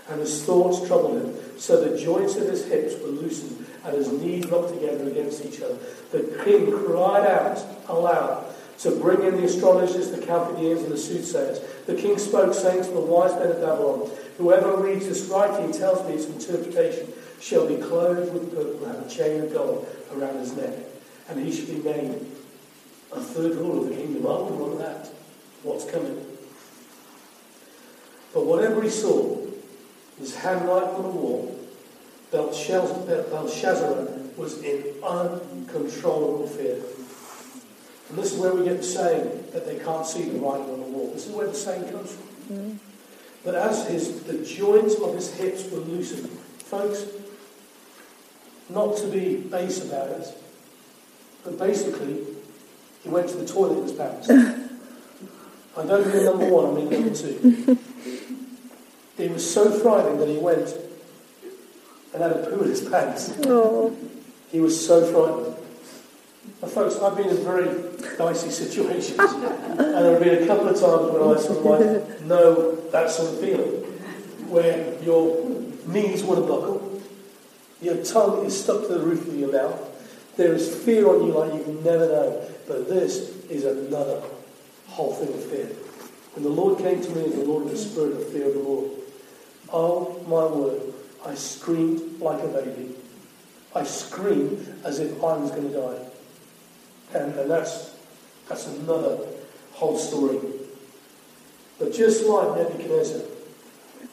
And his thoughts troubled him. So the joints of his hips were loosened and his knees knocked together against each other. The king cried out aloud to bring in the astrologers, the Chaldeans, and the soothsayers. The king spoke, saying to the wise men of Babylon, Whoever reads this writing and tells me its interpretation shall be clothed with purple and a chain of gold around his neck, and he shall be named a third ruler of the kingdom. I want that. What's coming? But whatever he saw, his hand handwriting on the wall, Belshazzar was in uncontrollable fear. And this is where we get the saying that they can't see the writing on the wall. This is where the saying comes from. Mm. But as his the joints of his hips were loosened, folks, not to be base about it, but basically, he went to the toilet in his pants. I don't mean number one, I mean number two. It was so frightening that he went and had a poo in his pants. Oh. He was so frightened. Now, folks, I've been in very dicey situations, (laughs) and there have been a couple of times when I sort of like know that sort of feeling, where your knees want to buckle, your tongue is stuck to the roof of your mouth, there is fear on you like you've never known. But this is another whole thing of fear. When the Lord came to me as the Lord of the Spirit of fear of the Lord, oh my word, I screamed like a baby. I screamed as if I was going to die. And, and that's, that's another whole story. But just like Nebuchadnezzar,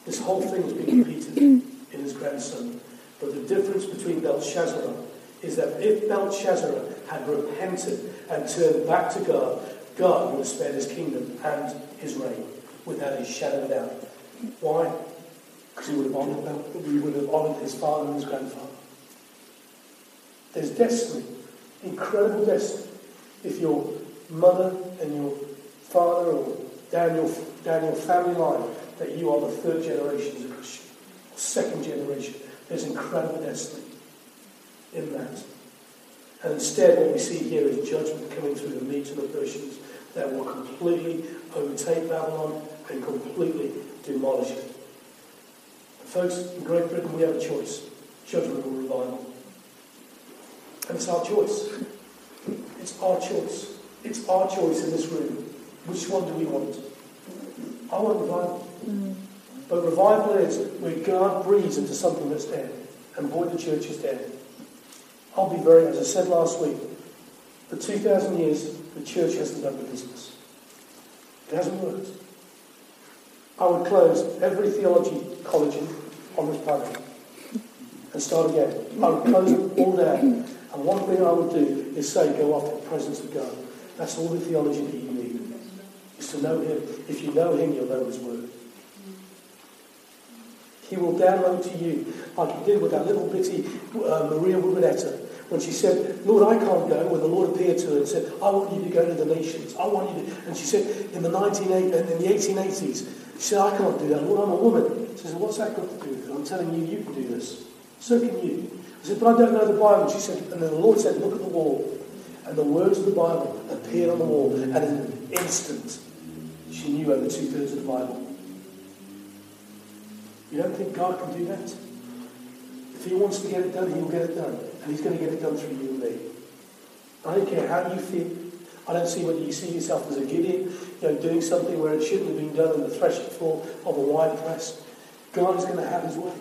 this whole thing has been repeated in his grandson. But the difference between Belshazzar is that if Belshazzar had repented and turned back to God, God would have spared his kingdom and his reign without a shadow of doubt. Why? Because he would have honored, them. we would have honored his father and his grandfather. There's destiny, incredible destiny. If your mother and your father or down your, down your family line that you are the third generation as a Christian, or second generation, there's incredible destiny in that. And instead, what we see here is judgment coming through the Medes and the Persians that will completely overtake Babylon and completely demolish it. Folks, in Great Britain we have a choice judgment or revival. And it's our choice. It's our choice. It's our choice in this room. Which one do we want? I want revival. Mm. But revival is where God breathes into something that's dead. And boy, the church is dead. I'll be very, as I said last week, for 2,000 years, the church hasn't done the business. It hasn't worked. I would close every theology college on this planet and start again. I would close them all down. And one thing I would do is say, go after the presence of God. That's all the theology that you need, is to know Him. If you know Him, you'll know His Word. He will download to you, like He did with that little bitty uh, Maria Rubinetta, when she said, Lord, I can't go, when the Lord appeared to her and said, I want you to go to the nations. I want you to. And she said, in the, 1980, uh, in the 1880s, she said, I can't do that. Lord, I'm a woman. She said, What's that got to do with it? I'm telling you, you can do this. So can you. I said, But I don't know the Bible. She said, And then the Lord said, Look at the wall. And the words of the Bible appeared on the wall. And in an instant, she knew over two thirds of the Bible. You don't think God can do that? If He wants to get it done, He'll get it done. And He's going to get it done through you and me. I don't care how you feel. I don't see whether you see yourself as a Gideon, you know, doing something where it shouldn't have been done on the threshing floor of a wine press. God is going to have His way.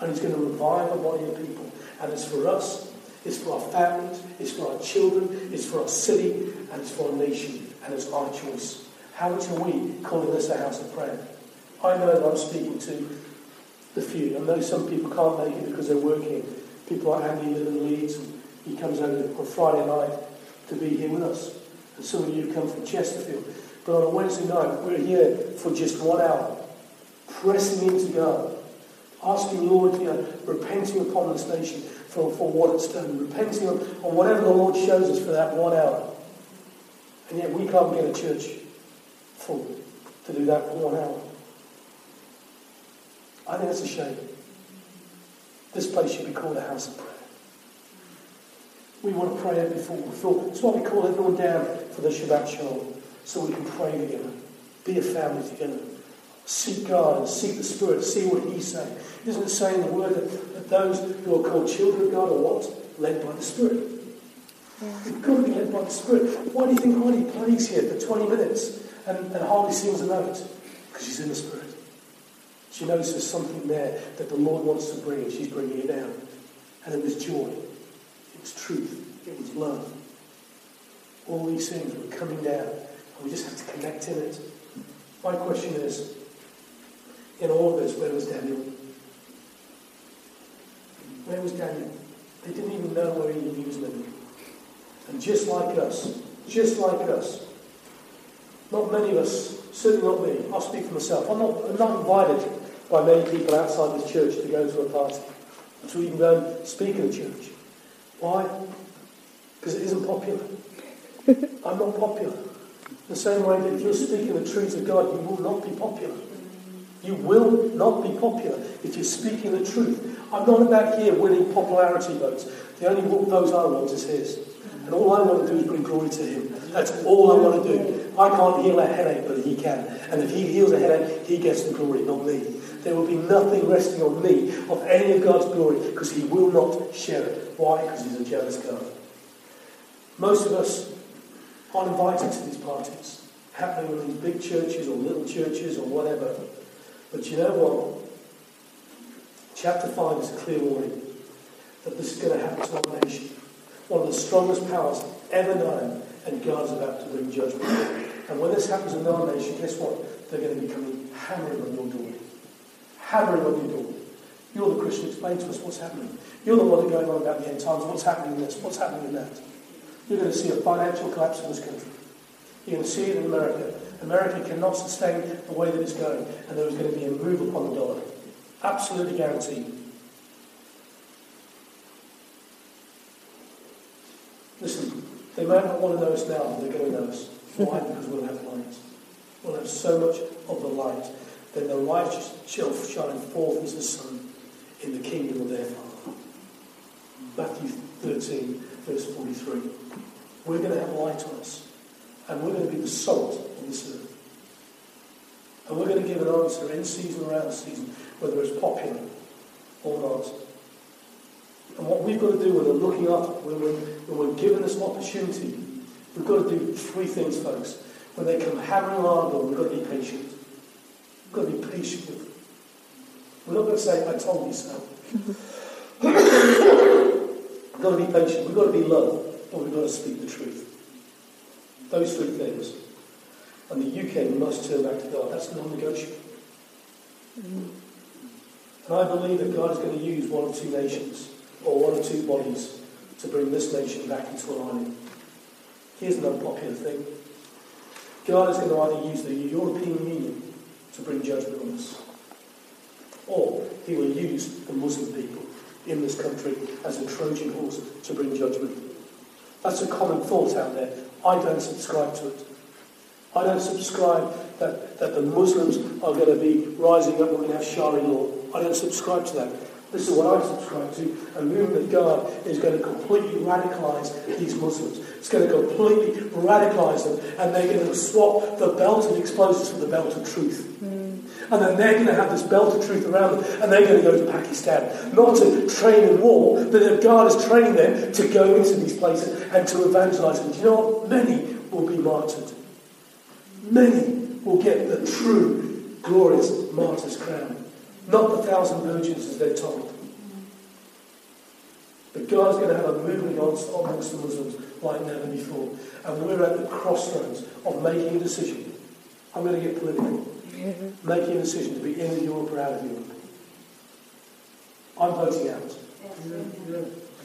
And He's going to revive a body of people. And it's for us, it's for our families, it's for our children, it's for our city, and it's for our nation. And it's our choice. How much are we calling this a house of prayer? I know that I'm speaking to the few. I know some people can't make it because they're working. People like Andy live in Leeds, and he comes over on Friday night to be here with us. And some of you come from Chesterfield. But on a Wednesday night, we're here for just one hour, pressing into God, asking the Lord, you know, repenting upon this nation for, for what it's done, repenting on, on whatever the Lord shows us for that one hour. And yet we can't get a church full to do that for one hour. I think it's a shame. This place should be called a house of prayer. We want to pray before we feel. That's why we call everyone down for the Shabbat Shalom, so we can pray together, be a family together, seek God and seek the Spirit, see what He's saying. Isn't it saying the Word that, that those who are called children of God are what? Led by the Spirit. Yeah. We've got to be led by the Spirit. Why do you think Heidi plays here for 20 minutes and, and hardly sings a note? Because she's in the Spirit. She knows there's something there that the Lord wants to bring, and she's bringing it out. And it was joy, it was truth, it was love. All these things were coming down, and we just have to connect in it. My question is in all of this, where was Daniel? Where was Daniel? They didn't even know where he was living. And just like us, just like us, not many of us, certainly not me, I'll speak for myself, I'm not, I'm not invited by many people outside this church to go to a party, to even go and speak in the church. Why? Because it isn't popular. (laughs) I'm not popular. The same way that if you're speaking the truths of God, you will not be popular. You will not be popular if you're speaking the truth. I'm not about here winning popularity votes. The only vote I want is His. And all I want to do is bring glory to Him. That's all I want to do. I can't heal a headache, but He can. And if He heals a headache, He gets the glory, not me. There will be nothing resting on me of any of God's glory because He will not share it. Why? Because He's a jealous God. Most of us aren't invited to these parties, happening in these big churches or little churches or whatever. But you know what? Chapter 5 is a clear warning that this is going to happen to our nation. One of the strongest powers ever known, and God is about to bring judgment. And when this happens in our nation, guess what? They're going to be coming hammering on your door hammering on your door. You're the Christian, explain to us what's happening. You're the one that's going on about the end times, what's happening in this, what's happening in that. You're going to see a financial collapse in this country. You're going to see it in America. America cannot sustain the way that it's going, and there is going to be a move upon the dollar. Absolutely guaranteed. Listen, they might not want to know us now, but they're going to know us. Why? Because we'll have light. We'll have so much of the light then the righteous shall shine forth as the sun in the kingdom of their Father. Matthew 13, verse 43. We're going to have light on us, and we're going to be the salt of this earth. And we're going to give an answer in season or out of season, whether it's popular or not. And what we've got to do when we're looking up, when we're, when we're given this opportunity, we've got to do three things, folks. When they come hammering on our door, we've got to be patient. We've got to be patient with them. We're not going to say, I told you so. we've got to be patient. We've got to be love, but we've got to speak the truth. Those three things. And the UK must turn back to God. That's non-negotiable. And I believe that God is going to use one or two nations, or one or two bodies, to bring this nation back into alignment. Here's an unpopular thing. God is going to either use the European Union to bring judgment on us. Or he will use the Muslim people in this country as a Trojan horse to bring judgment. That's a common thought out there. I don't subscribe to it. I don't subscribe that, that the Muslims are going to be rising up when we have Sharia law. I don't subscribe to that. This is what I subscribe to. A movement of God is going to completely radicalise these Muslims. It's going to completely radicalise them, and they're going to swap the belt of explosives for the belt of truth. Mm. And then they're going to have this belt of truth around them, and they're going to go to Pakistan. Not to train in war, but that God is training them to go into these places and to evangelise them. Do you know what? Many will be martyred. Many will get the true, glorious martyr's crown. Not the thousand virgins as they're told. But God's going to have a movement amongst the Muslims like never before. And we're at the crossroads of making a decision. I'm going to get political. Mm-hmm. Making a decision to be in Europe or out of Europe. I'm voting out.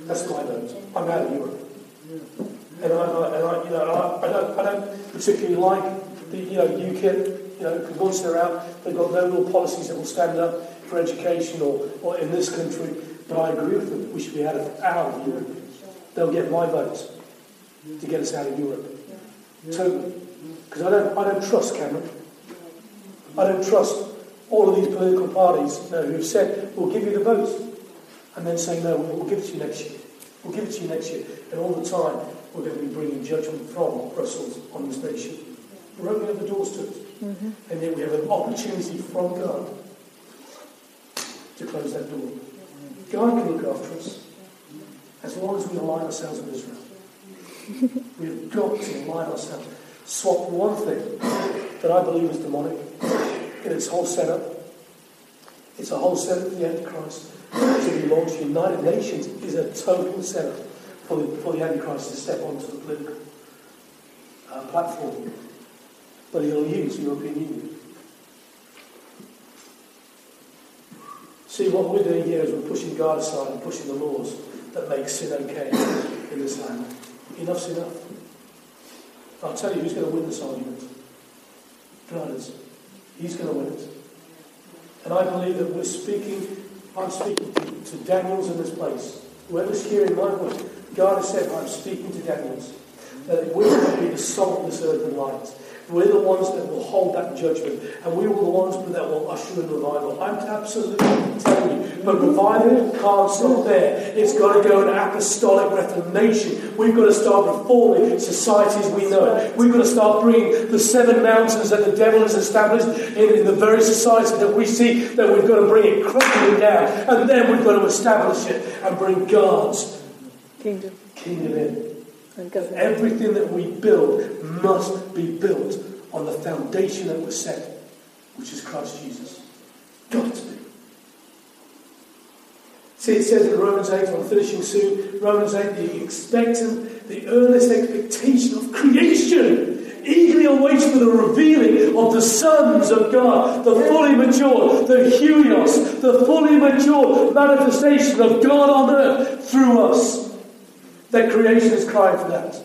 That's my vote. I'm out of Europe. And I, and I, you know, I, I, don't, I don't particularly like the you know UKIP, you know, because once they're out, they've got no real policies that will stand up for education or, or in this country. But I agree with them. We should be out of, out of Europe. They'll get my vote to get us out of Europe. Totally. Because I don't, I don't trust Cameron. I don't trust all of these political parties you know, who've said, we'll give you the vote. And then say, no, we'll give it to you next year. We'll give it to you next year. And all the time, we're going to be bringing judgment from Brussels on this nation. We're opening up the doors to it. Mm-hmm. And then we have an opportunity from God to close that door. God can look after us as long as we align ourselves with Israel. (laughs) We've got to align ourselves. Swap one thing that I believe is demonic in its whole setup. It's a whole setup for the Antichrist to be launched. The United Nations is a total setup for the, for the Antichrist to step onto the political uh, platform. But he'll use the European Union. See, what we're doing here is we're pushing God aside and pushing the laws that make sin okay in this land. Enough's enough. I'll tell you who's going to win this argument. God is. He's going to win it. And I believe that we're speaking, I'm speaking to, to Daniels in this place. Whoever's hearing my voice, God has said, I'm speaking to Daniels. That we're going to be the salt of this earth and light. We're the ones that will hold that judgment, and we are the ones that will usher in revival. I'm absolutely telling you, but revival can't stop there. It's got to go an apostolic reformation. We've got to start reforming societies we know. We've got to start bringing the seven mountains that the devil has established in, in the very society that we see, that we've got to bring it crumbling down, and then we've got to establish it and bring God's kingdom, kingdom in. Everything that we build must be built on the foundation that was set, which is Christ Jesus. Got to be. See, it says in Romans 8, I'm finishing soon, Romans 8, the expectant, the earnest expectation of creation, eagerly awaits for the revealing of the sons of God, the fully mature, the huios, the fully mature manifestation of God on earth through us. That creation is crying for that.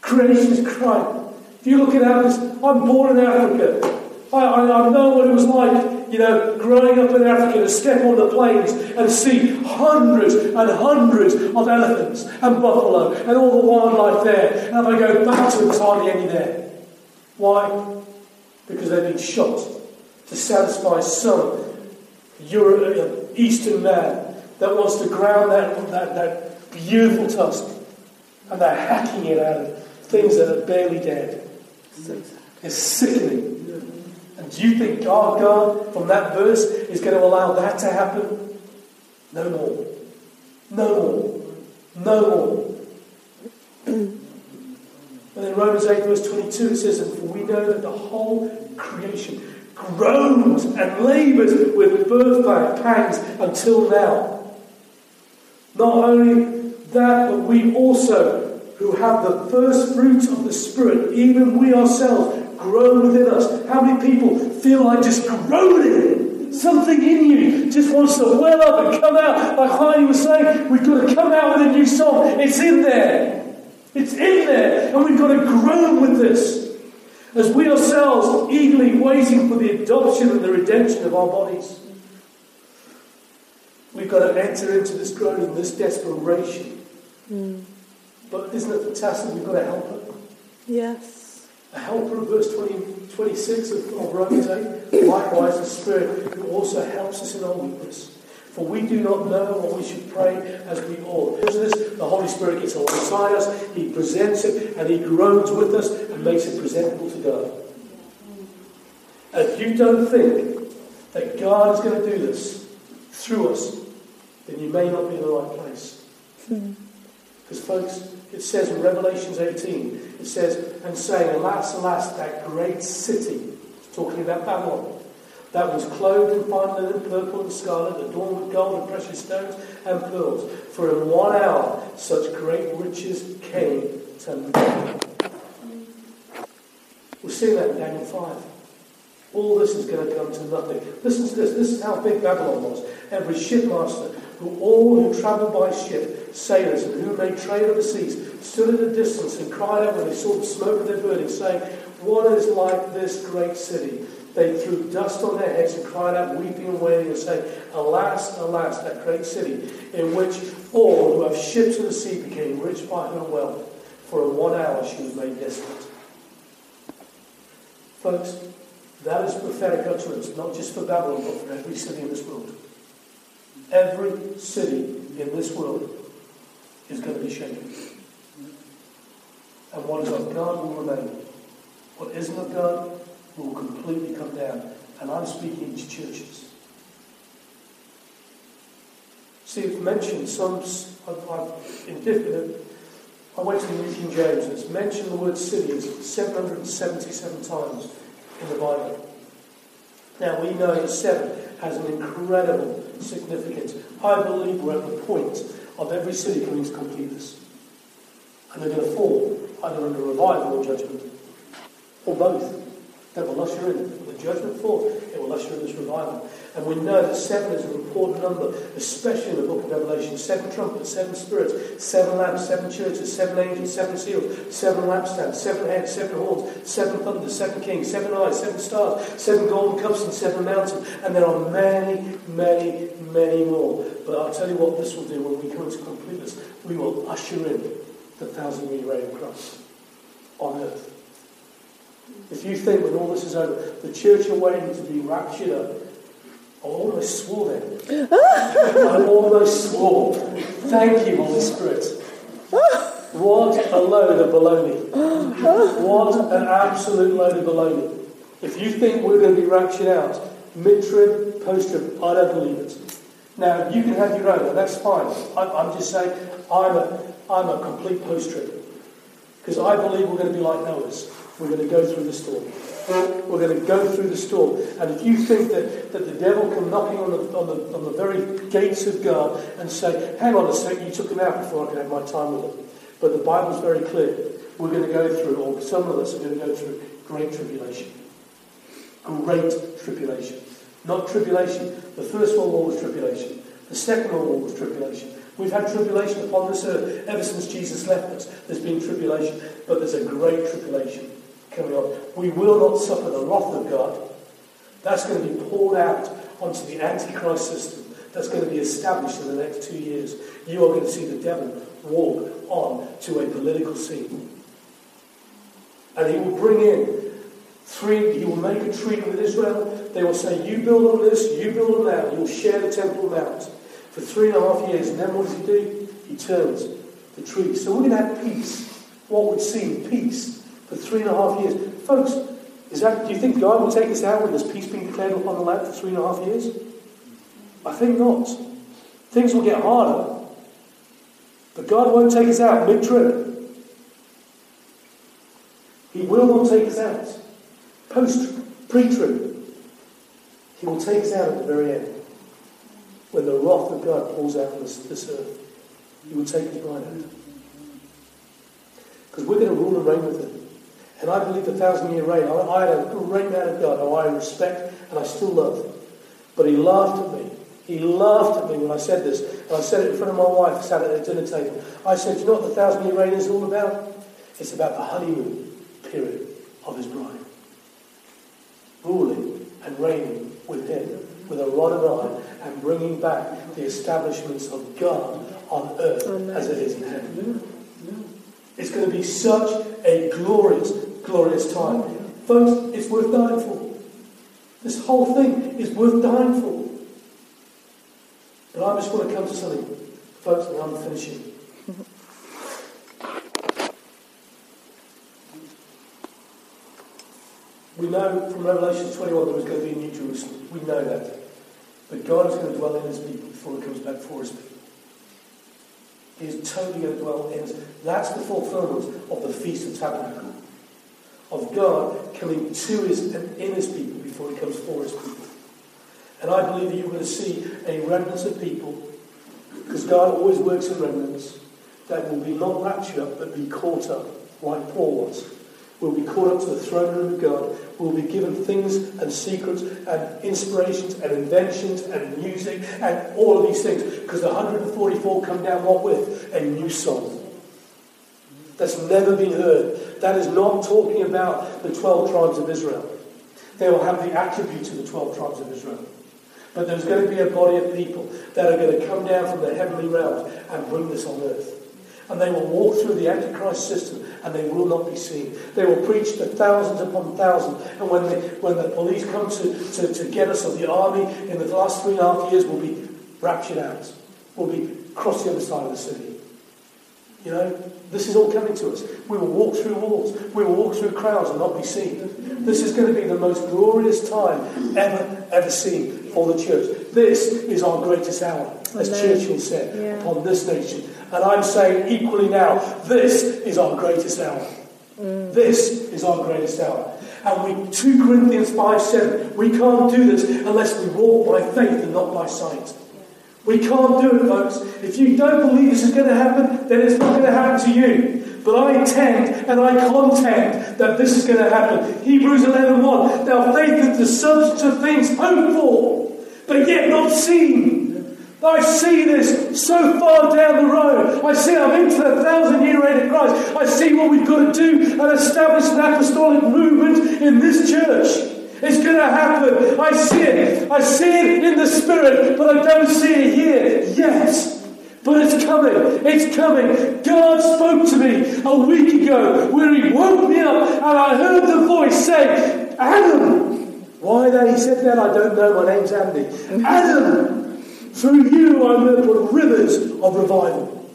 Creation is crying. If you look at Africa, I'm born in Africa. I, I, I, know what it was like, you know, growing up in Africa to step on the plains and see hundreds and hundreds of elephants and buffalo and all the wildlife there. And if I go back to it, there's hardly any there. Why? Because they've been shot to satisfy some Euro, uh, Eastern man that wants to ground that, that, that beautiful tusk, and they're hacking it out of things that are barely dead. It's sickening. And do you think God, God, from that verse, is going to allow that to happen? No more. No more. No more. and in Romans 8, verse 22, it says, For we know that the whole creation groans and labours with birth pangs until now. Not only that, we also, who have the first fruits of the Spirit, even we ourselves, grow within us. How many people feel like just groaning? Something in you just wants to well up and come out. Like Heidi was saying, we've got to come out with a new song. It's in there. It's in there. And we've got to grow with this. As we ourselves eagerly waiting for the adoption and the redemption of our bodies. We've got to enter into this groaning, this desperation. But isn't it fantastic? We've got a helper. Yes. A helper of verse 20, 26 of, of Romans 8. Likewise, the Spirit who also helps us in our weakness. For we do not know what we should pray as we ought. Because of this, the Holy Spirit gets alongside us, He presents it, and He groans with us and makes it presentable to God. And if you don't think that God is going to do this through us, then you may not be in the right place. Hmm. Because, folks, it says in Revelations 18, it says, and saying, Alas, alas, that great city, talking about Babylon, that was clothed in fine linen, purple and scarlet, adorned with gold and precious stones and pearls. For in one hour such great riches came to me. We'll see that in Daniel 5. All this is going to come to nothing. Listen to this. This is how big Babylon was. Every shipmaster, who all who travelled by ship, sailors, and who made trade on the seas, stood at a distance and cried out when they saw the smoke of their burning, saying, What is like this great city? They threw dust on their heads and cried out, weeping and wailing, and saying, Alas, alas, that great city, in which all who have ships in the sea became rich by her wealth. For in one hour she was made desolate. Folks, that is prophetic utterance, not just for Babylon, but for every city in this world. Every city in this world is going to be shaken. And what is of God will remain. What isn't of God will completely come down. And I'm speaking to churches. See, it's mentioned some, I've, I've, in different, I went to the New King James, and it's mentioned the word cities 777 times in the Bible. Now, we know that seven has an incredible significance. I believe we're at the point of every city coming to completeness. And they're going to fall either under revival or judgment, or both. That will usher in the judgment fall, it will usher in this revival. And we know that seven is an important number, especially in the book of Revelation. Seven trumpets, seven spirits, seven lamps, seven churches, seven angels, seven seals, seven lampstands, seven heads, seven horns, seven thunders, seven kings, seven eyes, seven stars, seven golden cups, and seven mountains. And there are many, many, many more. But I'll tell you what this will do when we come into completeness. We will usher in the thousand year reign of Christ on earth. If you think when all this is over, the church are waiting to be raptured up, I almost swore then. (laughs) I almost swore. Thank you, Holy Spirit. What a load of baloney. What an absolute load of baloney. If you think we're going to be raptured out, mid-trib, post-trib, I don't believe it. Now, you can have your own, and that's fine. I'm, just saying, I'm a, I'm a complete post-trib. Because I believe we're going to be like Noah's. We're going to go through the storm. We're going to go through the storm. And if you think that, that the devil come knocking on the, on, the, on the very gates of God and say, hang on a sec, you took him out before I could have my time with him. But the Bible's very clear. We're going to go through, or some of us are going to go through great tribulation. Great tribulation. Not tribulation. The First World War was tribulation. The Second World War was tribulation. We've had tribulation upon this earth ever since Jesus left us. There's been tribulation, but there's a great tribulation coming on. We will not suffer the wrath of God. That's going to be poured out onto the Antichrist system. That's going to be established in the next two years. You are going to see the devil walk on to a political scene. And he will bring in three, he will make a treaty with Israel. They will say, You build on this, you build on that, you'll share the Temple Mount for three and a half years. And then what does he do? He turns the treaty. So we're going to have peace. What would seem peace for three and a half years. Folks, is that, do you think God will take us out when there's peace being declared upon the land for three and a half years? I think not. Things will get harder. But God won't take us out mid trib. He will not take us out. Post pre trib. He will take us out at the very end. When the wrath of God pours out on this, this earth. He will take us right out. Because we're going to rule and reign with him. And I believe the thousand year reign. I, I had a great man of God who I respect and I still love. But he laughed at me. He laughed at me when I said this. And I said it in front of my wife, sat at a dinner table. I said, Do you know what the thousand year reign is all about? It's about the honeymoon period of his bride. Ruling and reigning with him with a rod of iron and bringing back the establishments of God on earth as it is in heaven. It's going to be such a glorious, glorious time. Folks, it's worth dying for. This whole thing is worth dying for. But I just want to come to something, folks, and I'm finishing. We know from Revelation 21 there was going to be a new Jerusalem. We know that. But God is going to dwell in his people before he comes back for his people. He is totally going to dwell in. That's the fulfillment of the Feast of Tabernacle. Of God coming to his and in his people before he comes for his people. And I believe that you're going to see a remnant of people, because God always works in remnants, that will be not raptured up, but be caught up, like Paul was. Will be caught up to the throne room of God. Will be given things and secrets and inspirations and inventions and music and all of these things. Because the 144 come down what with? A new song. That's never been heard. That is not talking about the 12 tribes of Israel. They will have the attributes of the 12 tribes of Israel. But there's going to be a body of people that are going to come down from the heavenly realms and bring this on earth. And they will walk through the Antichrist system and they will not be seen. They will preach to thousands upon thousands. And when, they, when the police come to, to, to get us, or the army in the last three and a half years, we'll be raptured out. We'll be across the other side of the city. You know, this is all coming to us. We will walk through walls. We will walk through crowds and not be seen. This is going to be the most glorious time ever, ever seen for the church. This is our greatest hour, as Amen. Churchill said, Yeah. upon this nation. And I'm saying equally now, this is our greatest hour. Mm. This is our greatest hour. And we, 2 Corinthians 5 7, we can't do this unless we walk by faith and not by sight. We can't do it, folks. If you don't believe this is going to happen, then it's not going to happen to you. But I intend and I contend that this is going to happen. Hebrews 11 1. Now faith is the substance of things hoped for, but yet not seen. I see this so far down the road. I see I'm into the thousand year reign of Christ. I see what we've got to do and establish an apostolic movement in this church. It's going to happen. I see it. I see it in the spirit, but I don't see it here yet. But it's coming. It's coming. God spoke to me a week ago where He woke me up and I heard the voice say, Adam. Why that He said that, I don't know. My name's Andy. Adam, through you I'm going to put rivers of revival.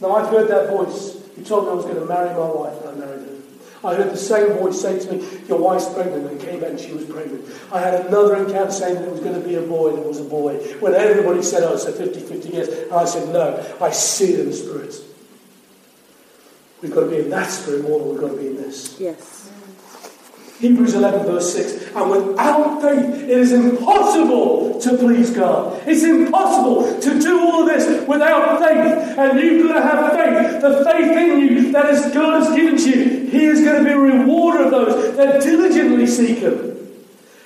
Now I've heard that voice. He told me I was going to marry my wife and I married her. I heard the same voice say to me, Your wife's pregnant, and came back and she was pregnant. I had another encounter saying that it was going to be a boy, and it was a boy. When everybody said, Oh, it's a 50 50 yes, and I said, No, I see it in the Spirit. We've got to be in that Spirit more than we've got to be in this. Yes. Hebrews 11, verse 6. And without faith, it is impossible to please God. It's impossible to do all of this without faith. And you've got to have faith. The faith in you that is God has given to you. He is going to be a rewarder of those that diligently seek Him.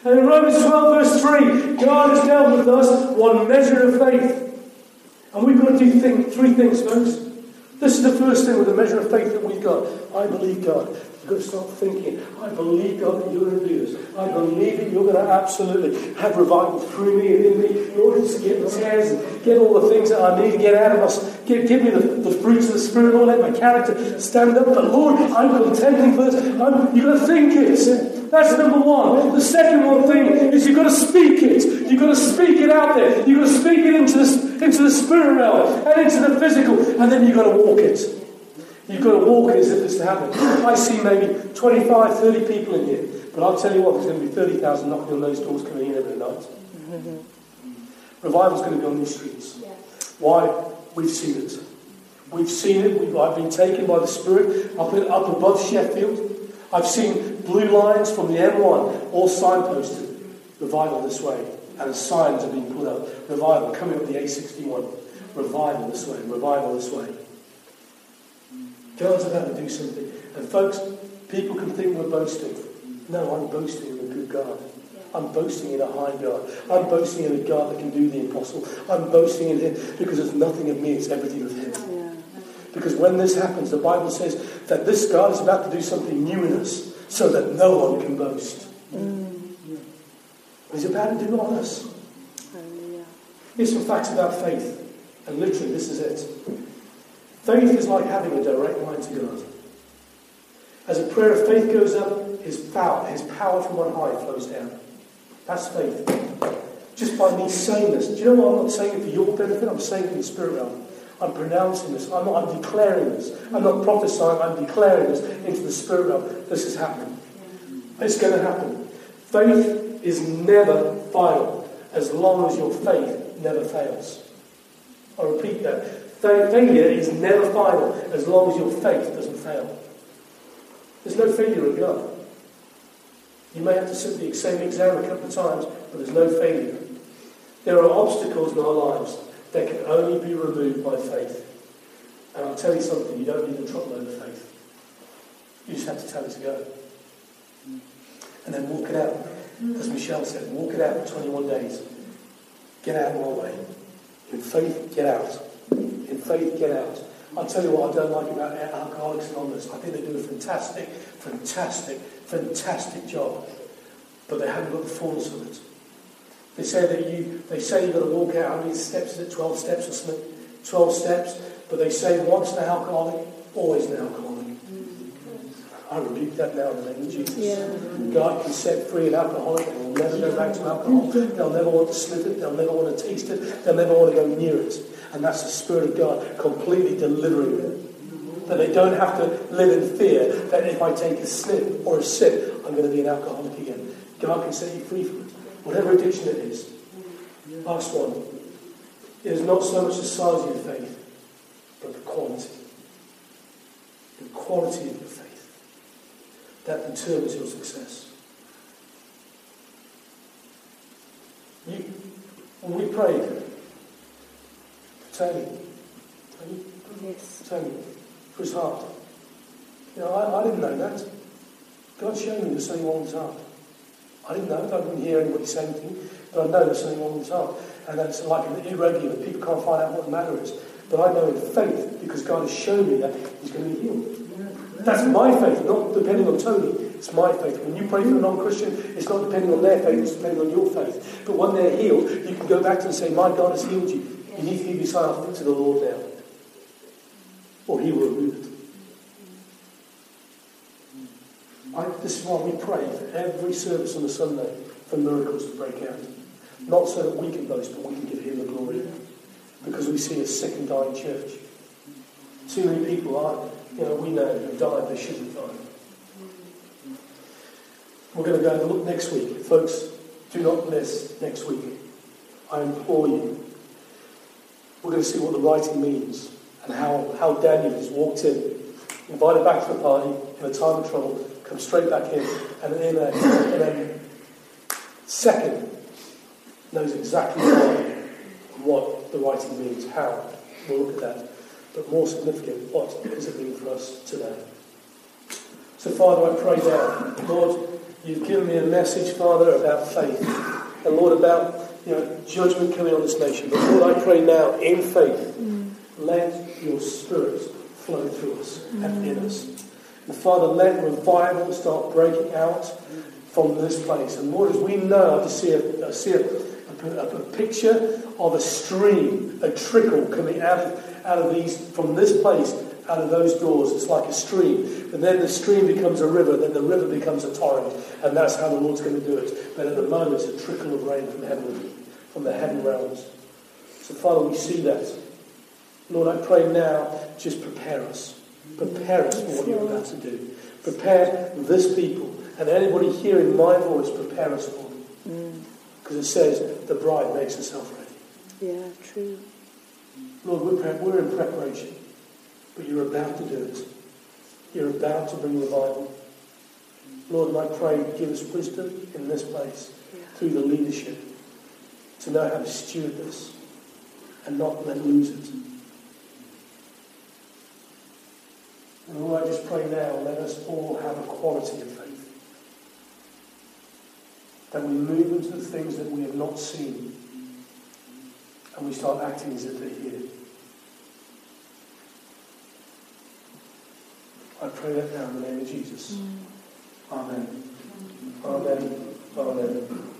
And in Romans 12, verse 3, God has dealt with us one measure of faith. And we've got to do thing, three things, folks. This is the first thing with the measure of faith that we've got. I believe God. You've got to start thinking, I believe, God, that you're going to do this. I believe that you're going to absolutely have revival through me and in me. Lord, just get the tears and get all the things that I need to get out of us. Give, give me the, the fruits of the Spirit, Lord, let my character stand up. But Lord, I'm contending first. I'm, you've got to think it. That's number one. The second one thing is you've got to speak it. You've got to speak it out there. You've got to speak it into the, into the spirit realm and into the physical. And then you've got to walk it. You've got to walk it as if it's to happen. I see maybe 25, 30 people in here. But I'll tell you what, there's going to be 30,000 knocking on those doors coming in every night. Revival's going to be on these streets. Why? We've seen it. We've seen it. We've, I've been taken by the Spirit up, up above Sheffield. I've seen blue lines from the M1 all signposted. Revival this way. And signs are being put up. Revival coming up the A61. Revival this way. Revival this way. God's about to do something. And folks, people can think we're boasting. No, I'm boasting in a good God. I'm boasting in a high God. I'm boasting in a God that can do the impossible. I'm boasting in Him because it's nothing of me, it's everything of Him. Because when this happens, the Bible says that this God is about to do something new in us so that no one can boast. He's about to do it on us. Hallelujah. Here's some facts about faith. And literally, this is it. Faith is like having a direct line to God. As a prayer of faith goes up, his power, his power from on high flows down. That's faith. Just by me saying this. Do you know what? I'm not saying it for your benefit, I'm saying it in the spirit realm. I'm pronouncing this. I'm, I'm declaring this. I'm not prophesying, I'm declaring this into the spirit realm. This is happening. It's going to happen. Faith is never final as long as your faith never fails. I repeat that. Failure is never final as long as your faith doesn't fail. There's no failure in God. You may have to sit the same exam a couple of times, but there's no failure. There are obstacles in our lives that can only be removed by faith. And I'll tell you something, you don't need a truckload of faith. You just have to tell it to go. And then walk it out. As Michelle said, walk it out in 21 days. Get out of my way. In faith, get out. In faith, get out. I'll tell you what I don't like about Alcoholics Anonymous. I think they do a fantastic, fantastic, fantastic job. But they haven't got the fullness of it. They say that you, they say you've got to walk out, how many steps is it? 12 steps or something? 12 steps. But they say once an alcoholic, always an alcoholic. I rebuke that now in the name of Jesus. Yeah. God can set free an alcoholic and will never go back to alcohol. They'll never want to sniff it. They'll never want to taste it. They'll never want to go near it. And that's the Spirit of God completely delivering them. That they don't have to live in fear that if I take a sniff or a sip, I'm going to be an alcoholic again. God can set you free from. Whatever addiction it is. Last one. It is not so much the size of your faith, but the quality. The quality of your faith. That determines your success. You, when we prayed, Tony, Tony, Yes. Tony, for his heart. You know, I, I didn't know that. God showed me something wrong with heart. I didn't know. I didn't hear anybody say anything, but I know there's something wrong with his heart. And that's like an irregular. People can't find out what the matter is. But I know in faith, because God has shown me that, he's going to be healed. That's my faith, not depending on Tony. It's my faith. When you pray for a non-Christian, it's not depending on their faith, it's depending on your faith. But when they're healed, you can go back and say, My God has healed you. You need to give yourself to the Lord now. Or he will remove it. I, this is why we pray for every service on a Sunday for miracles to break out. Not so that we can boast, but we can give him the glory. Because we see a sick and dying church. Too many people are, you know, we know have died, they shouldn't died. We're going to go and look next week. Folks, do not miss next week. I implore you. We're going to see what the writing means and how, how Daniel has walked in, invited back to the party in a time of trouble, come straight back in, and in a, a second knows exactly why what the writing means, how. We'll look at that. But more significant, what does it mean for us today? So, Father, I pray now, Lord, you've given me a message, Father, about faith. And Lord, about you know, judgment coming on this nation. But Lord, I pray now, in faith, mm. let your spirit flow through us and in us. And Father, let revival start breaking out from this place. And Lord, as we know, I see a, see a, a, a picture of a stream, a trickle coming out of, out of these, from this place, out of those doors. It's like a stream. And then the stream becomes a river, then the river becomes a torrent. And that's how the Lord's going to do it. But at the moment, it's a trickle of rain from heaven, from the heaven realms. So, Father, we see that. Lord, I pray now, just prepare us. Prepare us for what you're about to do. Prepare this people and anybody hearing my voice, prepare us for it. Because it says the bride makes herself ready. Yeah, true. Lord, we're, pre- we're in preparation, but you're about to do it. You're about to bring revival. Lord, and I pray, give us wisdom in this place Yeah. through the leadership to know how to steward this and not let lose it. And Lord, I just pray now, let us all have a quality of faith. That we move into the things that we have not seen and we start acting as if they're here. I pray that now in the name of Jesus. Mm. Amen. Amen. Amen.